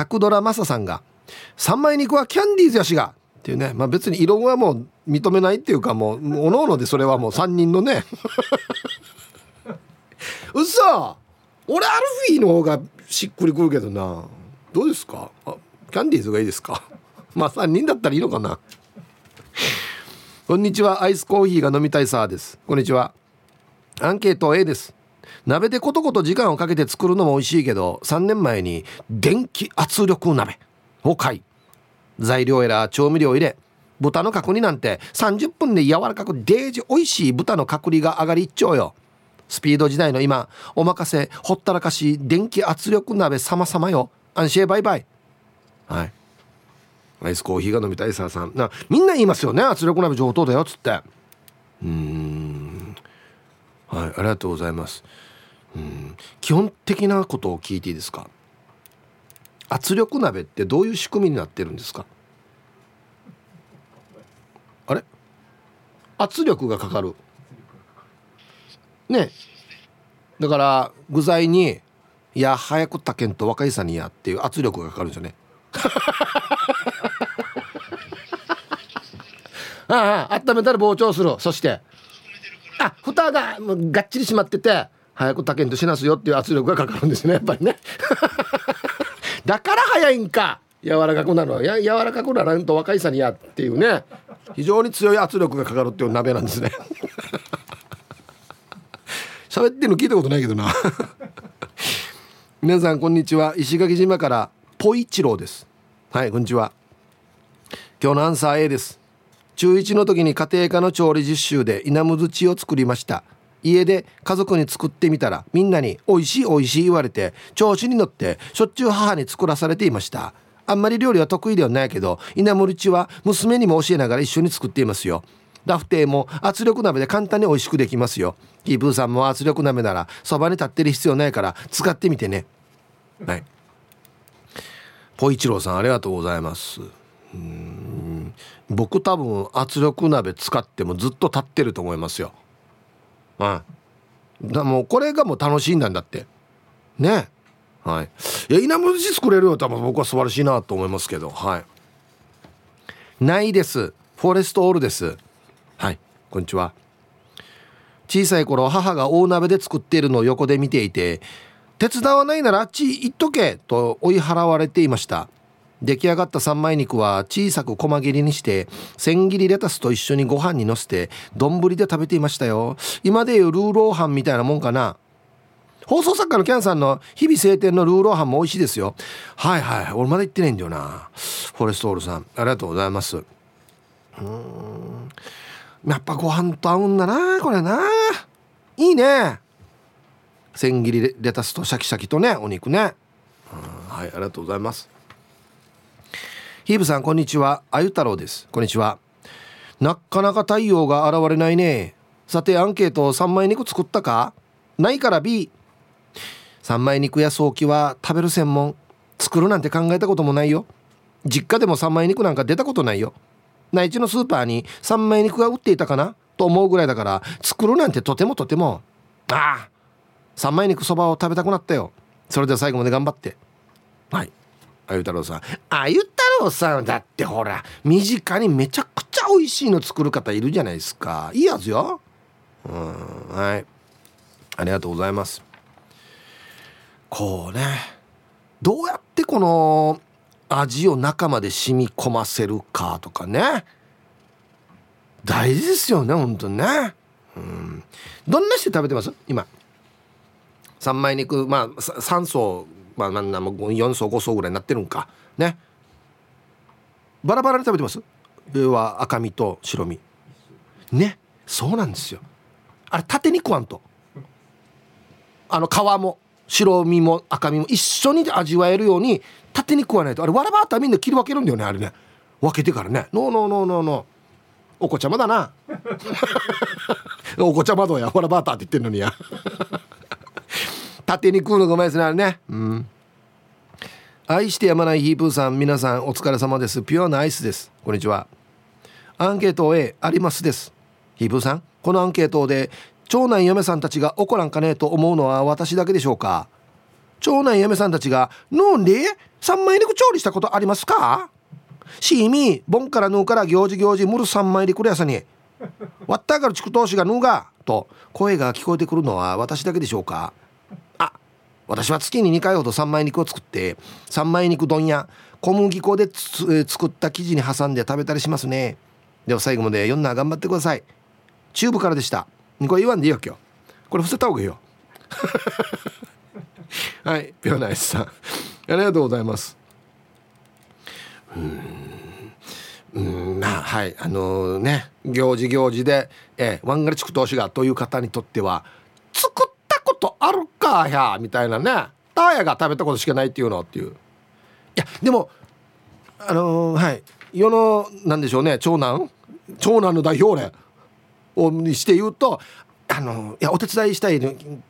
クドラマサさんが「三枚肉はキャンディーズやしが」っていうね。まあ別に異論はもう認めないっていうかもうおのおのでそれはもう3人のね。うそ俺アルフィーの方がしっくりくるけどな。どうですか？キャンディーズがいいですか？まあ3人だったらいいのかな。こんにちは。アイスコーヒーが飲みたいさーです。こんにちは。アンケート A です。鍋でコトコト時間をかけて作るのも美味しいけど3年前に電気圧力鍋を買い材料やら調味料入れ豚の角煮なんて30分で柔らかくデージ美味しい豚の角煮が上がり一丁よ。スピード時代の今お任せほったらかし電気圧力鍋様々よ。安心バイバイ。はい。アイスコーヒーが飲みたいささん。なみんな言いますよね圧力鍋上等だよっつって。うん。はいありがとうございます。うん。基本的なことを聞いていいですか？圧力鍋ってどういう仕組みになってるんですか？あれ？圧力がかかる。ね。だから具材に「いや早く炊けんと若いさにや」っていう圧力がかかるんですよね。ああ温めたら膨張する。そして。あ蓋がもうがっちり閉まってて。早く炊けんとしなすよっていう圧力がかかるんですねやっぱりね。だから早いんか。柔らかくなるや柔らかくならんと若いさにやっていうね。非常に強い圧力がかかるっていう鍋なんですね。喋ってるの聞いたことないけどな。皆さんこんにちは。石垣島からポイチローです。はいこんにちは。今日のアンサー A です。中1の時に家庭科の調理実習で稲むずちを作りました。家で家族に作ってみたらみんなに「美味しい美味しい」言われて調子に乗ってしょっちゅう母に作らされていました。あんまり料理は得意ではないけど稲むちは娘にも教えながら一緒に作っていますよ。ラフテーも圧力鍋で簡単に美味しくできますよ。キープーさんも圧力鍋ならそばに立ってる必要ないから使ってみてね。はい。ポイチローさんありがとうございます。うん。僕多分圧力鍋使ってもずっと立ってると思いますよ。うんだもうこれがもう楽しいんだんだって。ね。はい。いや稲むし作れるよ多分僕は素晴らしいなと思いますけど。はい。ないです。フォレストオールです。はい。こんにちは。小さい頃母が大鍋で作っているのを横で見ていて手伝わないならあっち行っとけと追い払われていました。出来上がった三枚肉は小さく細切りにして千切りレタスと一緒にご飯にのせて丼で食べていましたよ。今でいうルーローハンみたいなもんかな。放送作家のキャンさんの日々晴天のルーローハンも美味しいですよ。はいはい俺まだ行ってないんだよな。フォレストオールさん。ありがとうございます。うん。やっぱご飯と合うんだなこれな。いいね。千切りレタスとシャキシャキとねお肉ね。はいありがとうございます。ヒブさんこんにちは。あゆ太郎です。こんにちは。なかなか太陽が現れないね。さてアンケート三枚肉作ったか？ないから B 三枚肉や早期は食べる専門。作るなんて考えたこともないよ。実家でも三枚肉なんか出たことないよ。内地のスーパーに三枚肉が売っていたかな？と思うぐらいだから作るなんてとてもとても。ああ三枚肉そばを食べたくなったよ。それでは最後まで頑張って。はい。あゆ太郎さん。あゆ太郎さんだってほら身近にめちゃくちゃ美味しいの作る方いるじゃないですか。いいやつよ。うんはい。ありがとうございます。こうねどうやってこの味を中まで染み込ませるかとかね。大事ですよね本当にね。うん。どんな人食べてます？今。三枚肉まあ3層。まあなんなも4層5層ぐらいになってるんか。ね。バラバラに食べてます？上は赤身と白身。ね。そうなんですよ。あれ縦に食わんと。あの皮も白身も赤身も一緒に味わえるように縦に食わないと。あれわらばったみんな切り分けるんだよねあれね。分けてからね。ノーノーノーノーノー。お子ちゃまだな。お子ちゃまどや？わらばったって言ってんのにや。縦に食うのがうまいですねあれね。うん。愛してやまないヒープーさん皆さんお疲れ様です。ピュアなアイスです。こんにちは。アンケート A ありますです。ヒープーさんこのアンケートで長男嫁さんたちが怒らんかねと思うのは私だけでしょうか？長男嫁さんたちが「なんで三枚肉調理したことありますか?」シーミー、ボンからヌーから行事行事、ムル三枚リクレアさに、わったから地区投資がヌーが、と声が聞こえてくるのは私だけでしょうか、私は月に2回ほど三枚肉を作って、三枚肉丼や小麦粉で作った生地に挟んで食べたりしますね。では最後まで読んだ頑張ってください。チューブからでした。これ言わんでいいよ今日。これ伏せた方がいいよ。はい、ピョナイスさん。ありがとうございます。うんまあはいあのー、ね行事行事で、えー、ワンガリ地区投資がという方にとっては作っことあるかやみたいなね。ターヤが食べたことしかないっていうのっていう。いやでもあのー、はい。世のなんでしょうね長男？長男の代表例をにして言うとあのいやお手伝いしたい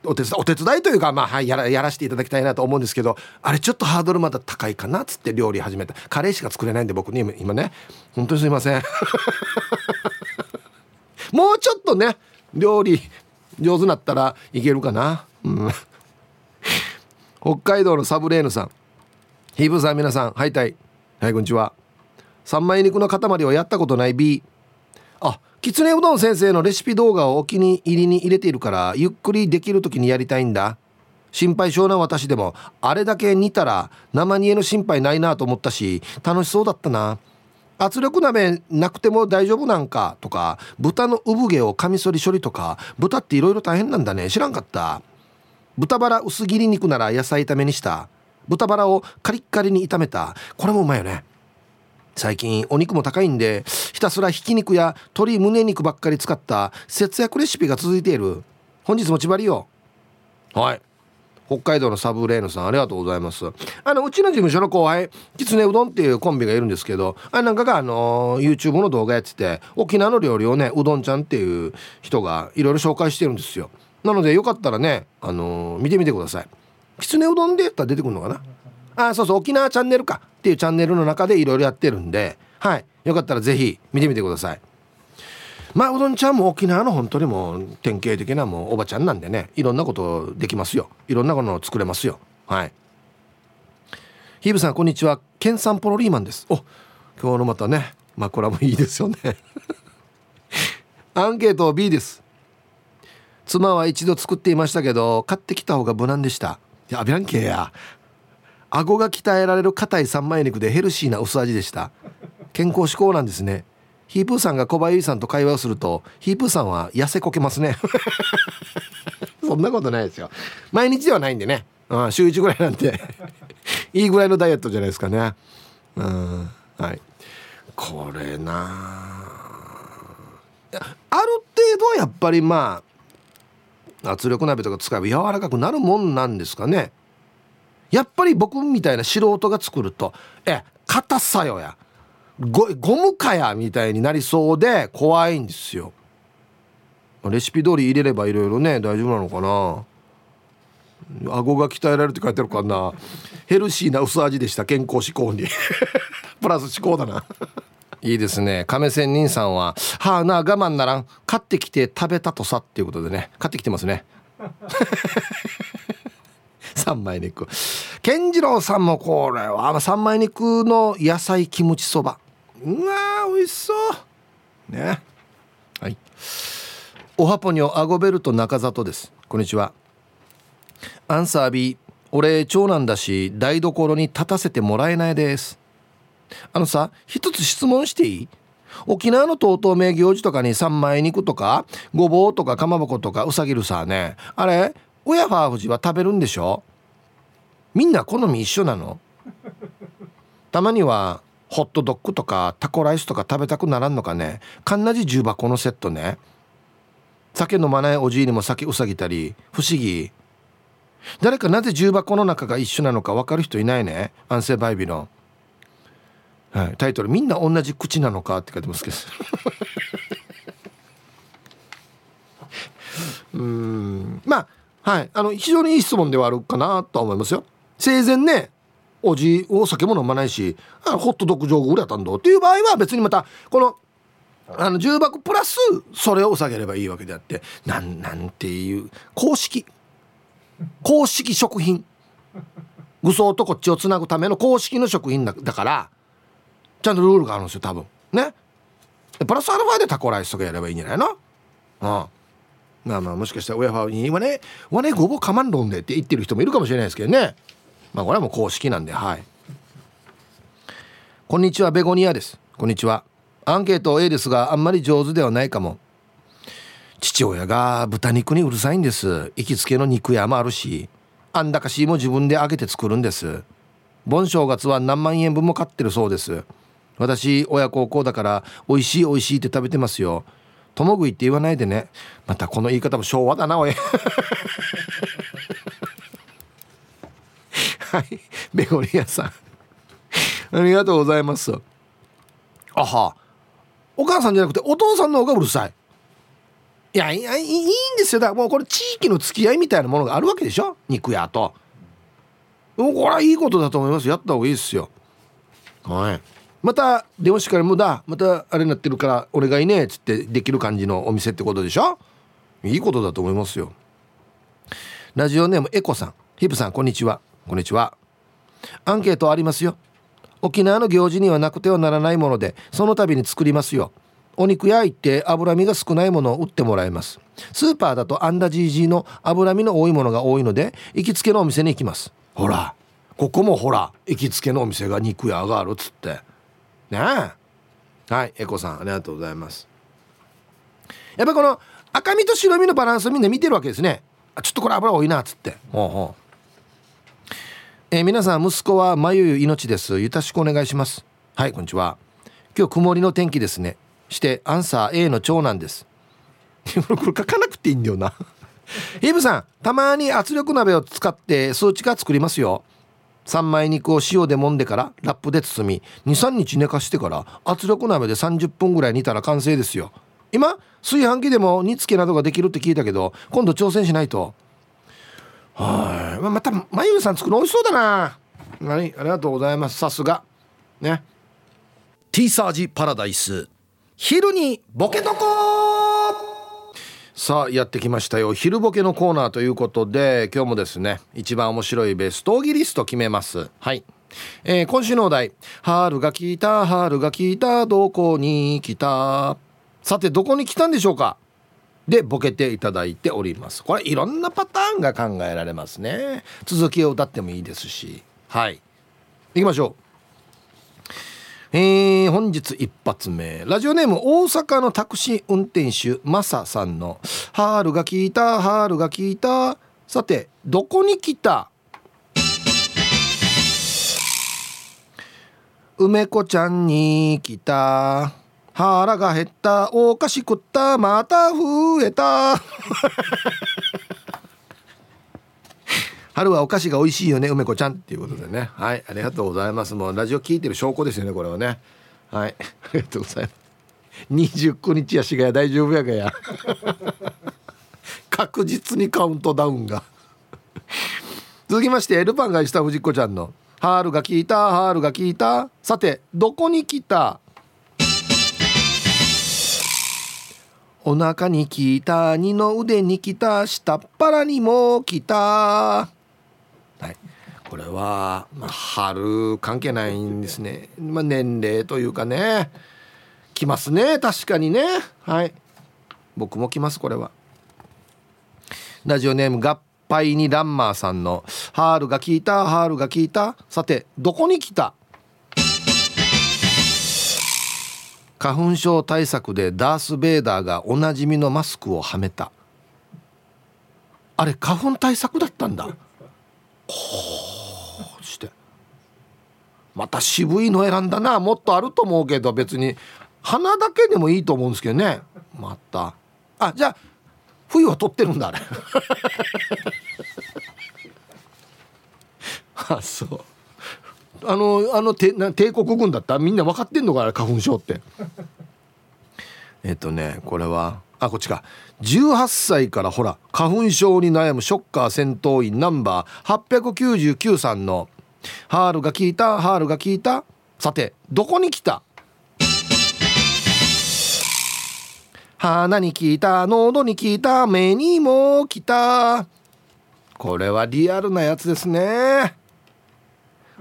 お手伝いお手伝いというかまあはいやらやらせていただきたいなと思うんですけどあれちょっとハードルまだ高いかなっつって料理始めた。カレーしか作れないんで僕に今ね。本当にすいません。もうちょっとね料理上手になったらいけるかな。うん。北海道のサブレーヌさん。ヒーブさん皆さんはいたいはいこんにちは。三枚肉の塊をやったことない B あきつねうどん先生のレシピ動画をお気に入りに入れているからゆっくりできる時にやりたいんだ。心配性な私でもあれだけ煮たら生煮えの心配ないなと思ったし楽しそうだったな。圧力鍋なくても大丈夫なんかとか豚の産毛をカミソリ処理とか豚っていろいろ大変なんだね。知らんかった？豚バラ薄切り肉なら野菜炒めにした。豚バラをカリッカリに炒めた。これもうまいよね。最近お肉も高いんでひたすらひき肉や鶏胸肉ばっかり使った節約レシピが続いている。本日もちばりよはい。北海道のサブレーヌさんありがとうございます。あのうちの事務所の後輩きつねうどんっていうコンビがいるんですけどあれなんかがあの YouTube の動画やってて沖縄の料理をねうどんちゃんっていう人がいろいろ紹介してるんですよ。なのでよかったらねあの見てみてください。きつねうどんでやったら出てくるのかな？あそうそう沖縄チャンネルかっていうチャンネルの中でいろいろやってるんではい。よかったら是非見てみてください。まあうどんちゃんも沖縄の本当にもう典型的なもうおばちゃんなんでねいろんなことできますよ。いろんなものを作れますよ。はい。ヒーブさんこんにちは。ケンサンポロリーマンです。お今日のまたね枕もいいですよね。アンケート B です。妻は一度作っていましたけど買ってきた方が無難でした。やべやんけや。顎が鍛えられる硬い三枚肉でヘルシーな薄味でした。健康志向なんですね。ヒープーさんが小林さんと会話をするとヒープーさんは痩せこけますね。そんなことないですよ。毎日ではないんでね、うん、週1ぐらいなんで。いいぐらいのダイエットじゃないですかね。うんはい。これなある程度はやっぱりまあ圧力鍋とか使えば柔らかくなるもんなんですかね。やっぱり僕みたいな素人が作ると「え硬さよや」ゴゴムかやみたいになりそうで怖いんですよ。レシピ通り入れればいろいろね大丈夫なのかな。顎が鍛えられるって書いてあるかな。ヘルシーな薄味でした健康志向に。プラス思考だな。いいですね。亀仙人さんは「はあなあ我慢ならん。買ってきて食べたとさ」っていうことでね。買ってきてますね。三枚肉。健次郎さんもこれは三枚肉の野菜キムチそば。うわー美味しそう。ね。はい。おはぽにょアゴベルト中里です。こんにちは。アンサー B 俺長男だし台所に立たせてもらえないです。あのさ一つ質問していい？沖縄のとうとう名行事とかに三枚肉とかごぼうとかかまぼことかうさぎるさね。あれ親ファーフジは食べるんでしょ？みんな好み一緒なの？たまにはホットドッグとかタコライスとか食べたくならんのかね。かんなじ重箱のセットね。酒飲まないおじいにも酒うさぎたり不思議。誰かなぜ重箱の中が一緒なのか分かる人いないね。安静バイビロンはい、タイトル「みんな同じ口なのか?」って書いてますけど。うん。まあはい。あの非常にいい質問ではあるかなとは思いますよ。生前ねおじお酒も飲まないしあホットドッグ上手売れたんだっていう場合は別にまたこのあの重箱プラスそれを下げればいいわけであってなんなんていう公式。公式食品。愚装とこっちをつなぐための公式の食品だからちゃんとルールがあるんですよ多分。ね。プラスアルファでタコライスとかやればいいんじゃないの？うん。まあまあもしかしたら親ファに「わねわねごぼうかまんろんで」って言ってる人もいるかもしれないですけどね。まあこれはもう公式なんではい。こんにちはベゴニアです。こんにちは。アンケート A ですがあんまり上手ではないかも。父親が豚肉にうるさいんです。行きつけの肉屋もあるしあんだかしも自分で揚げて作るんです。盆正月は何万円分も買ってるそうです。私親孝行だから美味しい美味しいって食べてますよ。共食いって言わないでね。またこの言い方も昭和だなおい。はい。ベゴリアさん。ありがとうございます。あは。お母さんじゃなくてお父さんの方がうるさい。いやいやいいんですよ。だからもうこれ地域の付き合いみたいなものがあるわけでしょ？肉屋と。もうこれはいいことだと思います。やった方がいいですよ。はい。また電話しからもだ。またあれになってるからお願いねっつってできる感じのお店ってことでしょ？いいことだと思いますよ。ラジオネームエコさん。ヒップさんこんにちは。こんにちは。アンケートありますよ。沖縄の行事にはなくてはならないものでその度に作りますよ。お肉屋行って脂身が少ないものを売ってもらいます。スーパーだとアンダジージーの脂身の多いものが多いので行きつけのお店に行きます。ほらここもほら行きつけのお店が肉屋があるっつって。ねはいエコさんありがとうございます。やっぱこの赤身と白身のバランスをみんな見てるわけですね。ちょっとこれ油多いなっつって。ほうほう。えー、皆さん息子はまゆゆ命です。よろしくお願いします。はいこんにちは。今日曇りの天気ですね。してアンサー A の長男です。これ書かなくていいんだよな。イブさんたまに圧力鍋を使って数値化作りますよ。三枚肉を塩で揉んでからラップで包み23日寝かしてから圧力鍋で30分ぐらい煮たら完成ですよ。今炊飯器でも煮付けなどができるって聞いたけど今度挑戦しないとはい。またまゆさん作るの美味しそうだな。はいありがとうございます。さすが。ね。ティーサージパラダイス。昼にボケとこさあやってきましたよ。昼ボケのコーナーということで今日もですね一番面白いベストオギリスト決めます。はい。えー、今週のお題「春が来た春が来た。どこに来た」さてどこに来たんでしょうか？でボケていただいております。これいろんなパターンが考えられますね。続きを歌ってもいいですし。はい。行きましょう。えー、本日一発目。ラジオネーム大阪のタクシー運転手マサさんの「春が来た春が来た」さてどこに来た？梅子ちゃんに来た。腹が減った。お菓子食った。また増えた。春はお菓子が美味しいよね。梅子ちゃんっていうことでね。はい。ありがとうございます。もうラジオ聞いてる証拠ですよねこれはね。はい。ありがとうございます。29日やしがや大丈夫やがや。確実にカウントダウンが。続きましてルパンがした藤子ちゃんの「ハールが効いたハールが効いた。さてどこに来た?」お腹に効いた二の腕に来た下っ腹にも来た。はい。これは、まあ、春関係ないんですね、まあ、年齢というかね。来ますね。確かにね。はい。僕も来ますこれは。ラジオネーム合敗にランマーさんの「ハールが効いたハールが効いた。さてどこに来た?」花粉症対策でダース・ベイダーがおなじみのマスクをはめた。あれ花粉対策だったんだ。こうして。また渋いの選んだな。もっとあると思うけど別に鼻だけでもいいと思うんですけどね。また。あじゃあ冬は取ってるんだあれ。あそう。あのあの帝国軍だった？みんな分かってんのか？な花粉症って。えっとねこれはあこっちか。18歳からほら花粉症に悩むショッカー戦闘員ナンバー899さんの「ハールが効いたハールが効いた。さてどこに来た?」鼻に効いた喉に効いた目にも来た。これはリアルなやつですね。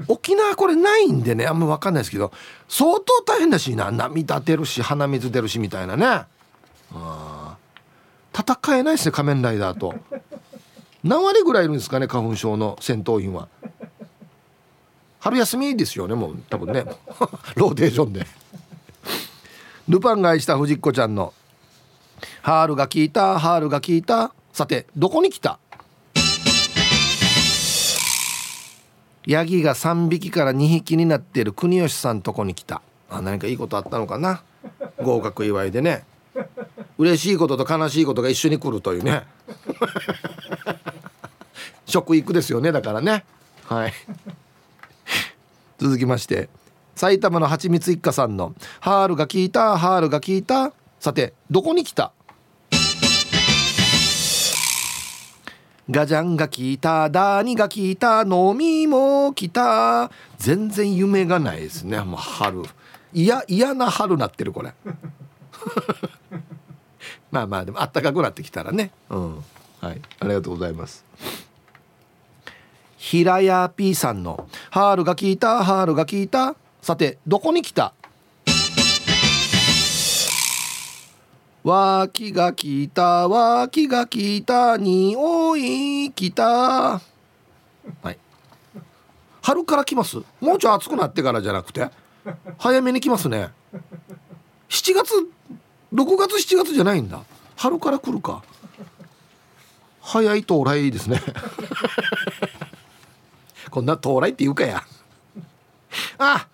沖縄これないんでねあんま分かんないですけど相当大変だしな涙出るし鼻水出るしみたいなね。あ戦えないですね仮面ライダーと。何割ぐらいいるんですかね花粉症の戦闘員は。春休みですよねもう多分ね。ローテーションで。ルパンが愛した藤子ちゃんの「ハールが効いたハールが効いた。さてどこに来た?」ヤギが3匹から2匹になっている国吉さんとこに来た。あ何かいいことあったのかな？合格祝いでね。嬉しいことと悲しいことが一緒に来るというね。食育ですよねだからね。はい。続きまして。埼玉のはちみつ一家さんの「ハールが効いたハールが効いた。さてどこに来た?」ガジャンが来たダーニが来た飲みも来た。全然夢がないですね。もう春。嫌嫌な春なってるこれ。まあまあでも暖かくなってきたらね。うん。はい。ありがとうございます。平屋 P さんの「ハールが来たハールが来た。さてどこに来た?」脇がきた脇がきた匂いきた。はい。春から来ます？もうちょい暑くなってからじゃなくて？早めに来ますね。7月6月7月じゃないんだ。春から来るか。早い到来ですね。こんな到来って言うかや。あ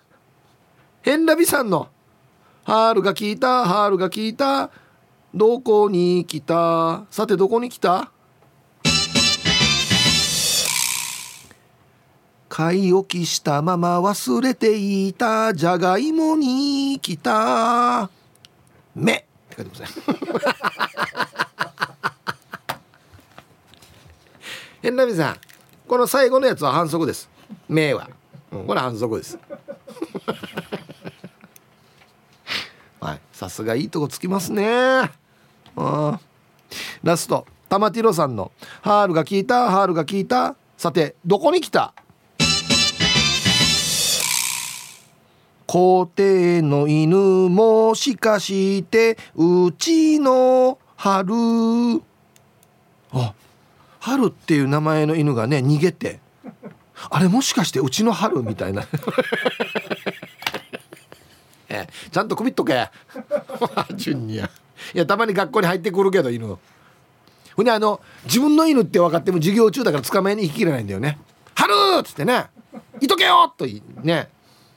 ヘンラビさんの「ハールが効いたハールが効いた。どこに来た？さてどこに来た？買い置きしたまま忘れていた。じゃがいもに来た。目って書いてますね。変なみさん。この最後のやつは反則です。目は、うん、これ反則です。はい。さすがいいとこつきますね。あラスト玉ティロさんの「ハールが効いたハールが効いた。さてどこに来た?」皇帝の犬もしかしてうちの春あ春っていう名前の犬がね逃げて。あれもしかしてうちの春みたいな。えちゃんと首っとけ。順にやいやたまに学校に入ってくるけど犬。ほんであの自分の犬って分かっても授業中だから捕まえに行ききれないんだよね「春!」っつってね「いとけよ!」といね。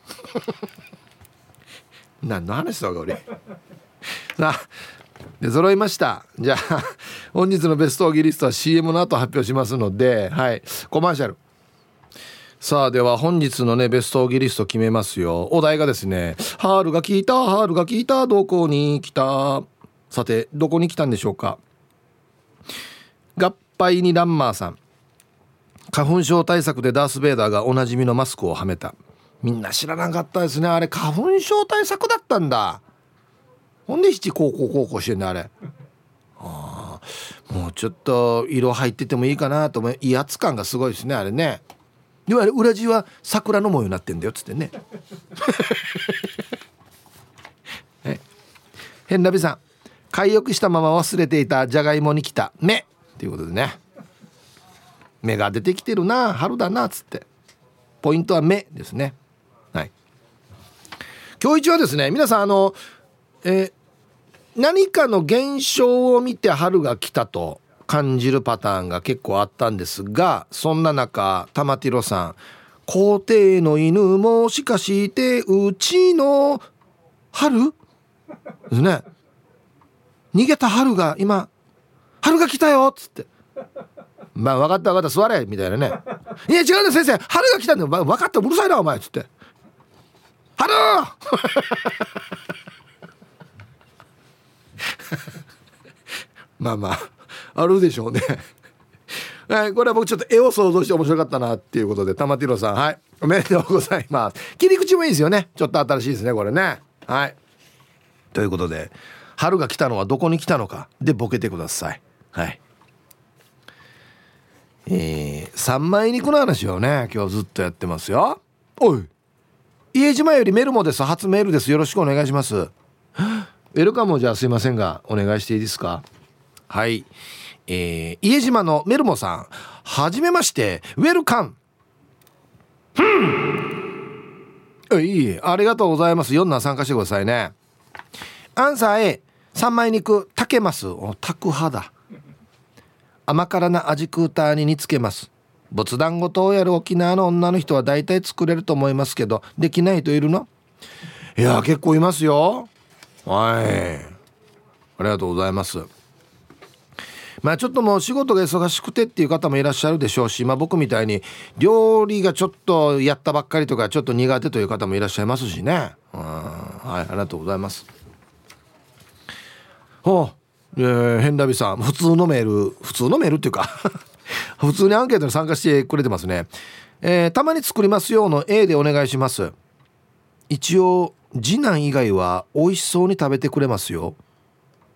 何の話だか俺。さあで揃いました。じゃあ本日のベストオーギリストは CM の後発表しますのではい。コマーシャル。さあでは本日のねベストギリスト決めますよ。お題がですね「ハールが効いたハールが効いたどこに来た」さてどこに来たんでしょうか？合杯にランマーさん。花粉症対策でダース・ベイダーがおなじみのマスクをはめた。みんな知らなかったですね。あれ花粉症対策だったんだ。ほんで七高校高校してんだあれ。ああもうちょっと色入っててもいいかなと思う。威圧感がすごいですねあれね。でもあれ裏地は桜の模様になってんだよっつってね。変なびさん買い置きしたまま忘れていたじゃがいもに来た。目。ということでね。芽が出てきてるな。春だなっつって。ポイントは目。ですね。はい。今日一はですね皆さんあのえー、何かの現象を見て春が来たと感じるパターンが結構あったんですがそんな中玉ティロさん「皇帝の犬もしかしてうちの春?」ですね。逃げた春が今「春が来たよ」っつって「まあ分かった分かった座れ」みたいなね「いや違うんだ先生。春が来たんだよ。分かったうるさいなお前」っつって「春! 」まあまあ。あるでしょうね。はい、これは僕ちょっと絵を想像して面白かったなっていうことで玉ティロさんはいおめでとうございます。切り口もいいですよね。ちょっと新しいですねこれね。はい。ということで春が来たのはどこに来たのか。でボケてください。はい。えー、三枚肉の話をね今日ずっとやってますよ。おい家島よりメルモです。初メールです。よろしくお願いします。ウェルカムじゃあすいませんがお願いしていいですか？はい。えー、家島のメルモさんはじめましてウェルカムいいありがとうございます。4な参加してくださいね。アンサー A 三枚肉炊けます。お炊く派だ。甘辛な味クーターに煮つけます。仏壇ごとをやる沖縄の女の人は大体作れると思いますけどできないといるの？いや結構いますよ。はい。ありがとうございます。まあちょっともう仕事が忙しくてっていう方もいらっしゃるでしょうし、まあ、僕みたいに料理がちょっとやったばっかりとかちょっと苦手という方もいらっしゃいますしね。はいありがとうございます。ほう、えー、変ラビさん。普通のメール。普通のメールっていうか。普通にアンケートに参加してくれてますね。えー、たまに作りますよの A でお願いします。一応次男以外は美味しそうに食べてくれますよ。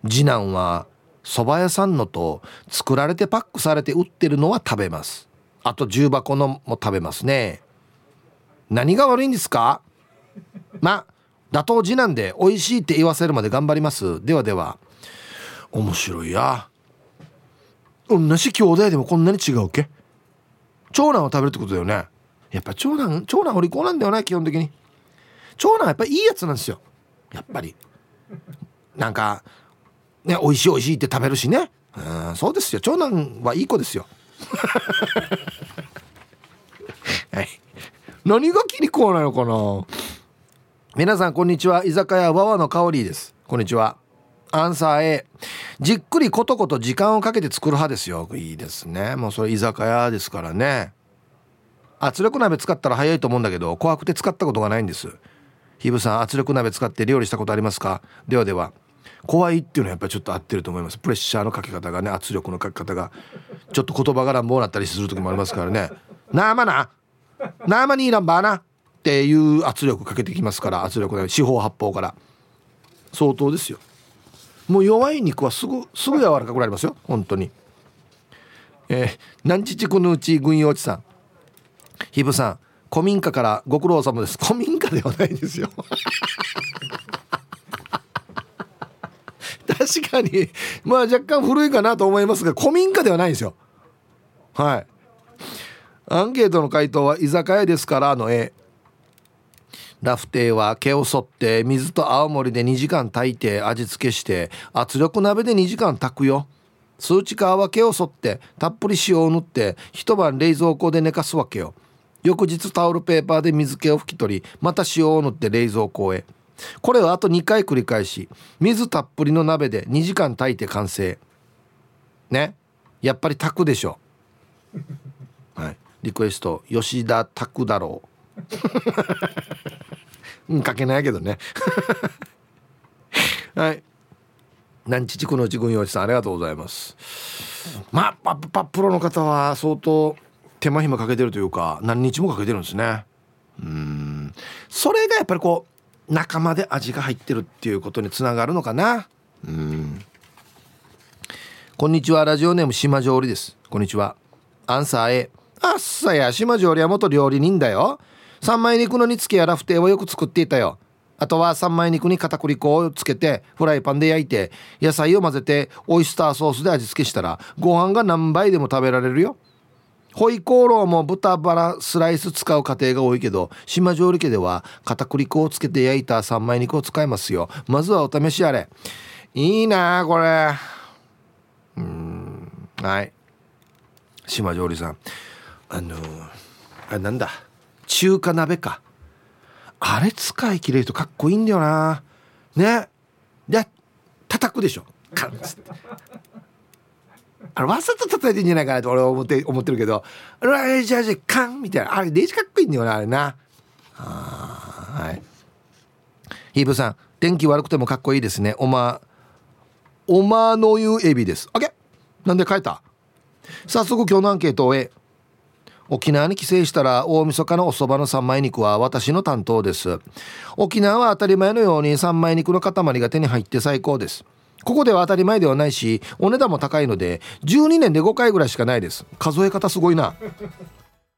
次男は蕎麦屋さんのと作られてパックされて売ってるのは食べます。あと重箱のも食べますね。何が悪いんですか？まあ打倒次男で美味しいって言わせるまで頑張ります。ではでは。面白いや。同じ兄弟でもこんなに違うっけ？長男を食べるってことだよね。やっぱ長男長男お利口なんだよね基本的に。長男はやっぱいいやつなんですよ。やっぱり。なんかね美味しい美味しいって食べるしね。うんそうですよ。長男はいい子ですよ。はい。何が気に食わないのかな？皆さんこんにちは。居酒屋わわの香りです。こんにちは。アンサー A じっくりことこと時間をかけて作る派ですよ。いいですね。もうそれ居酒屋ですからね。圧力鍋使ったら早いと思うんだけど怖くて使ったことがないんです。ひぶさん圧力鍋使って料理したことありますか？ではでは。怖いっていうのはやっぱりちょっと合ってると思います。プレッシャーのかけ方がね圧力のかけ方がちょっと言葉が乱暴なったりする時もありますからね「なあまななあまにいらんばな」っていう圧力かけてきますから圧力ね四方八方から。相当ですよ。もう弱い肉はすぐすぐ柔らかくなりますよ。本当に。えー、南知地区のうち軍用地さん。ひぶさん古民家からご苦労様です。古民家ではないですよ。確かに。まあ若干古いかなと思いますが古民家ではないんですよ。はい。アンケートの回答は居酒屋ですからの絵。ラフテーは毛を剃って水と青森で2時間炊いて味付けして圧力鍋で2時間炊くよ。数値化は毛を剃ってたっぷり塩を塗って一晩冷蔵庫で寝かすわけよ。翌日タオルペーパーで水気を拭き取りまた塩を塗って冷蔵庫へ。これをあと2回繰り返し水たっぷりの鍋で2時間炊いて完成。ね？やっぱり炊くでしょ。はい。リクエスト吉田拓太郎う。ん書けないけどね。はい。南知地区のち軍用地さんありがとうございます。まあパパプロの方は相当手間暇かけてるというか何日もかけてるんですね。うん。それがやっぱりこう仲間で味が入ってるっていうことにつながるのかな。うん。こんにちは。ラジオネーム島上りです。こんにちは。アンサー A あっさや。島上りは元料理人だよ。三枚肉の煮付けやラフテーをよく作っていたよ。あとは三枚肉に片栗粉をつけてフライパンで焼いて野菜を混ぜてオイスターソースで味付けしたらご飯が何倍でも食べられるよ。ホイコーローも豚バラスライス使う家庭が多いけど島上理家では片栗粉をつけて焼いた三枚肉を使いますよ。まずはお試しあれ。いいなこれ。うん。はい。島上理さん。あのあれなんだ？中華鍋か。あれ使い切れるとかっこいいんだよな。ね。で叩くでしょ。カンつって。あれわざと叩いてんじゃないかなと俺は思って思ってるけどあれじゃあじゃカンみたいなあれデジかっこいいんだよなあれな。あはい。ヒーブさん天気悪くてもかっこいいですね。おまおまのゆエビです。オッケー。なんで変えた？早速今日のアンケートを終え沖縄に帰省したら大晦日のおそばの三枚肉は私の担当です。沖縄は当たり前のように三枚肉の塊が手に入って最高です。ここでは当たり前ではないしお値段も高いので12年で5回ぐらいしかないです。数え方すごいな。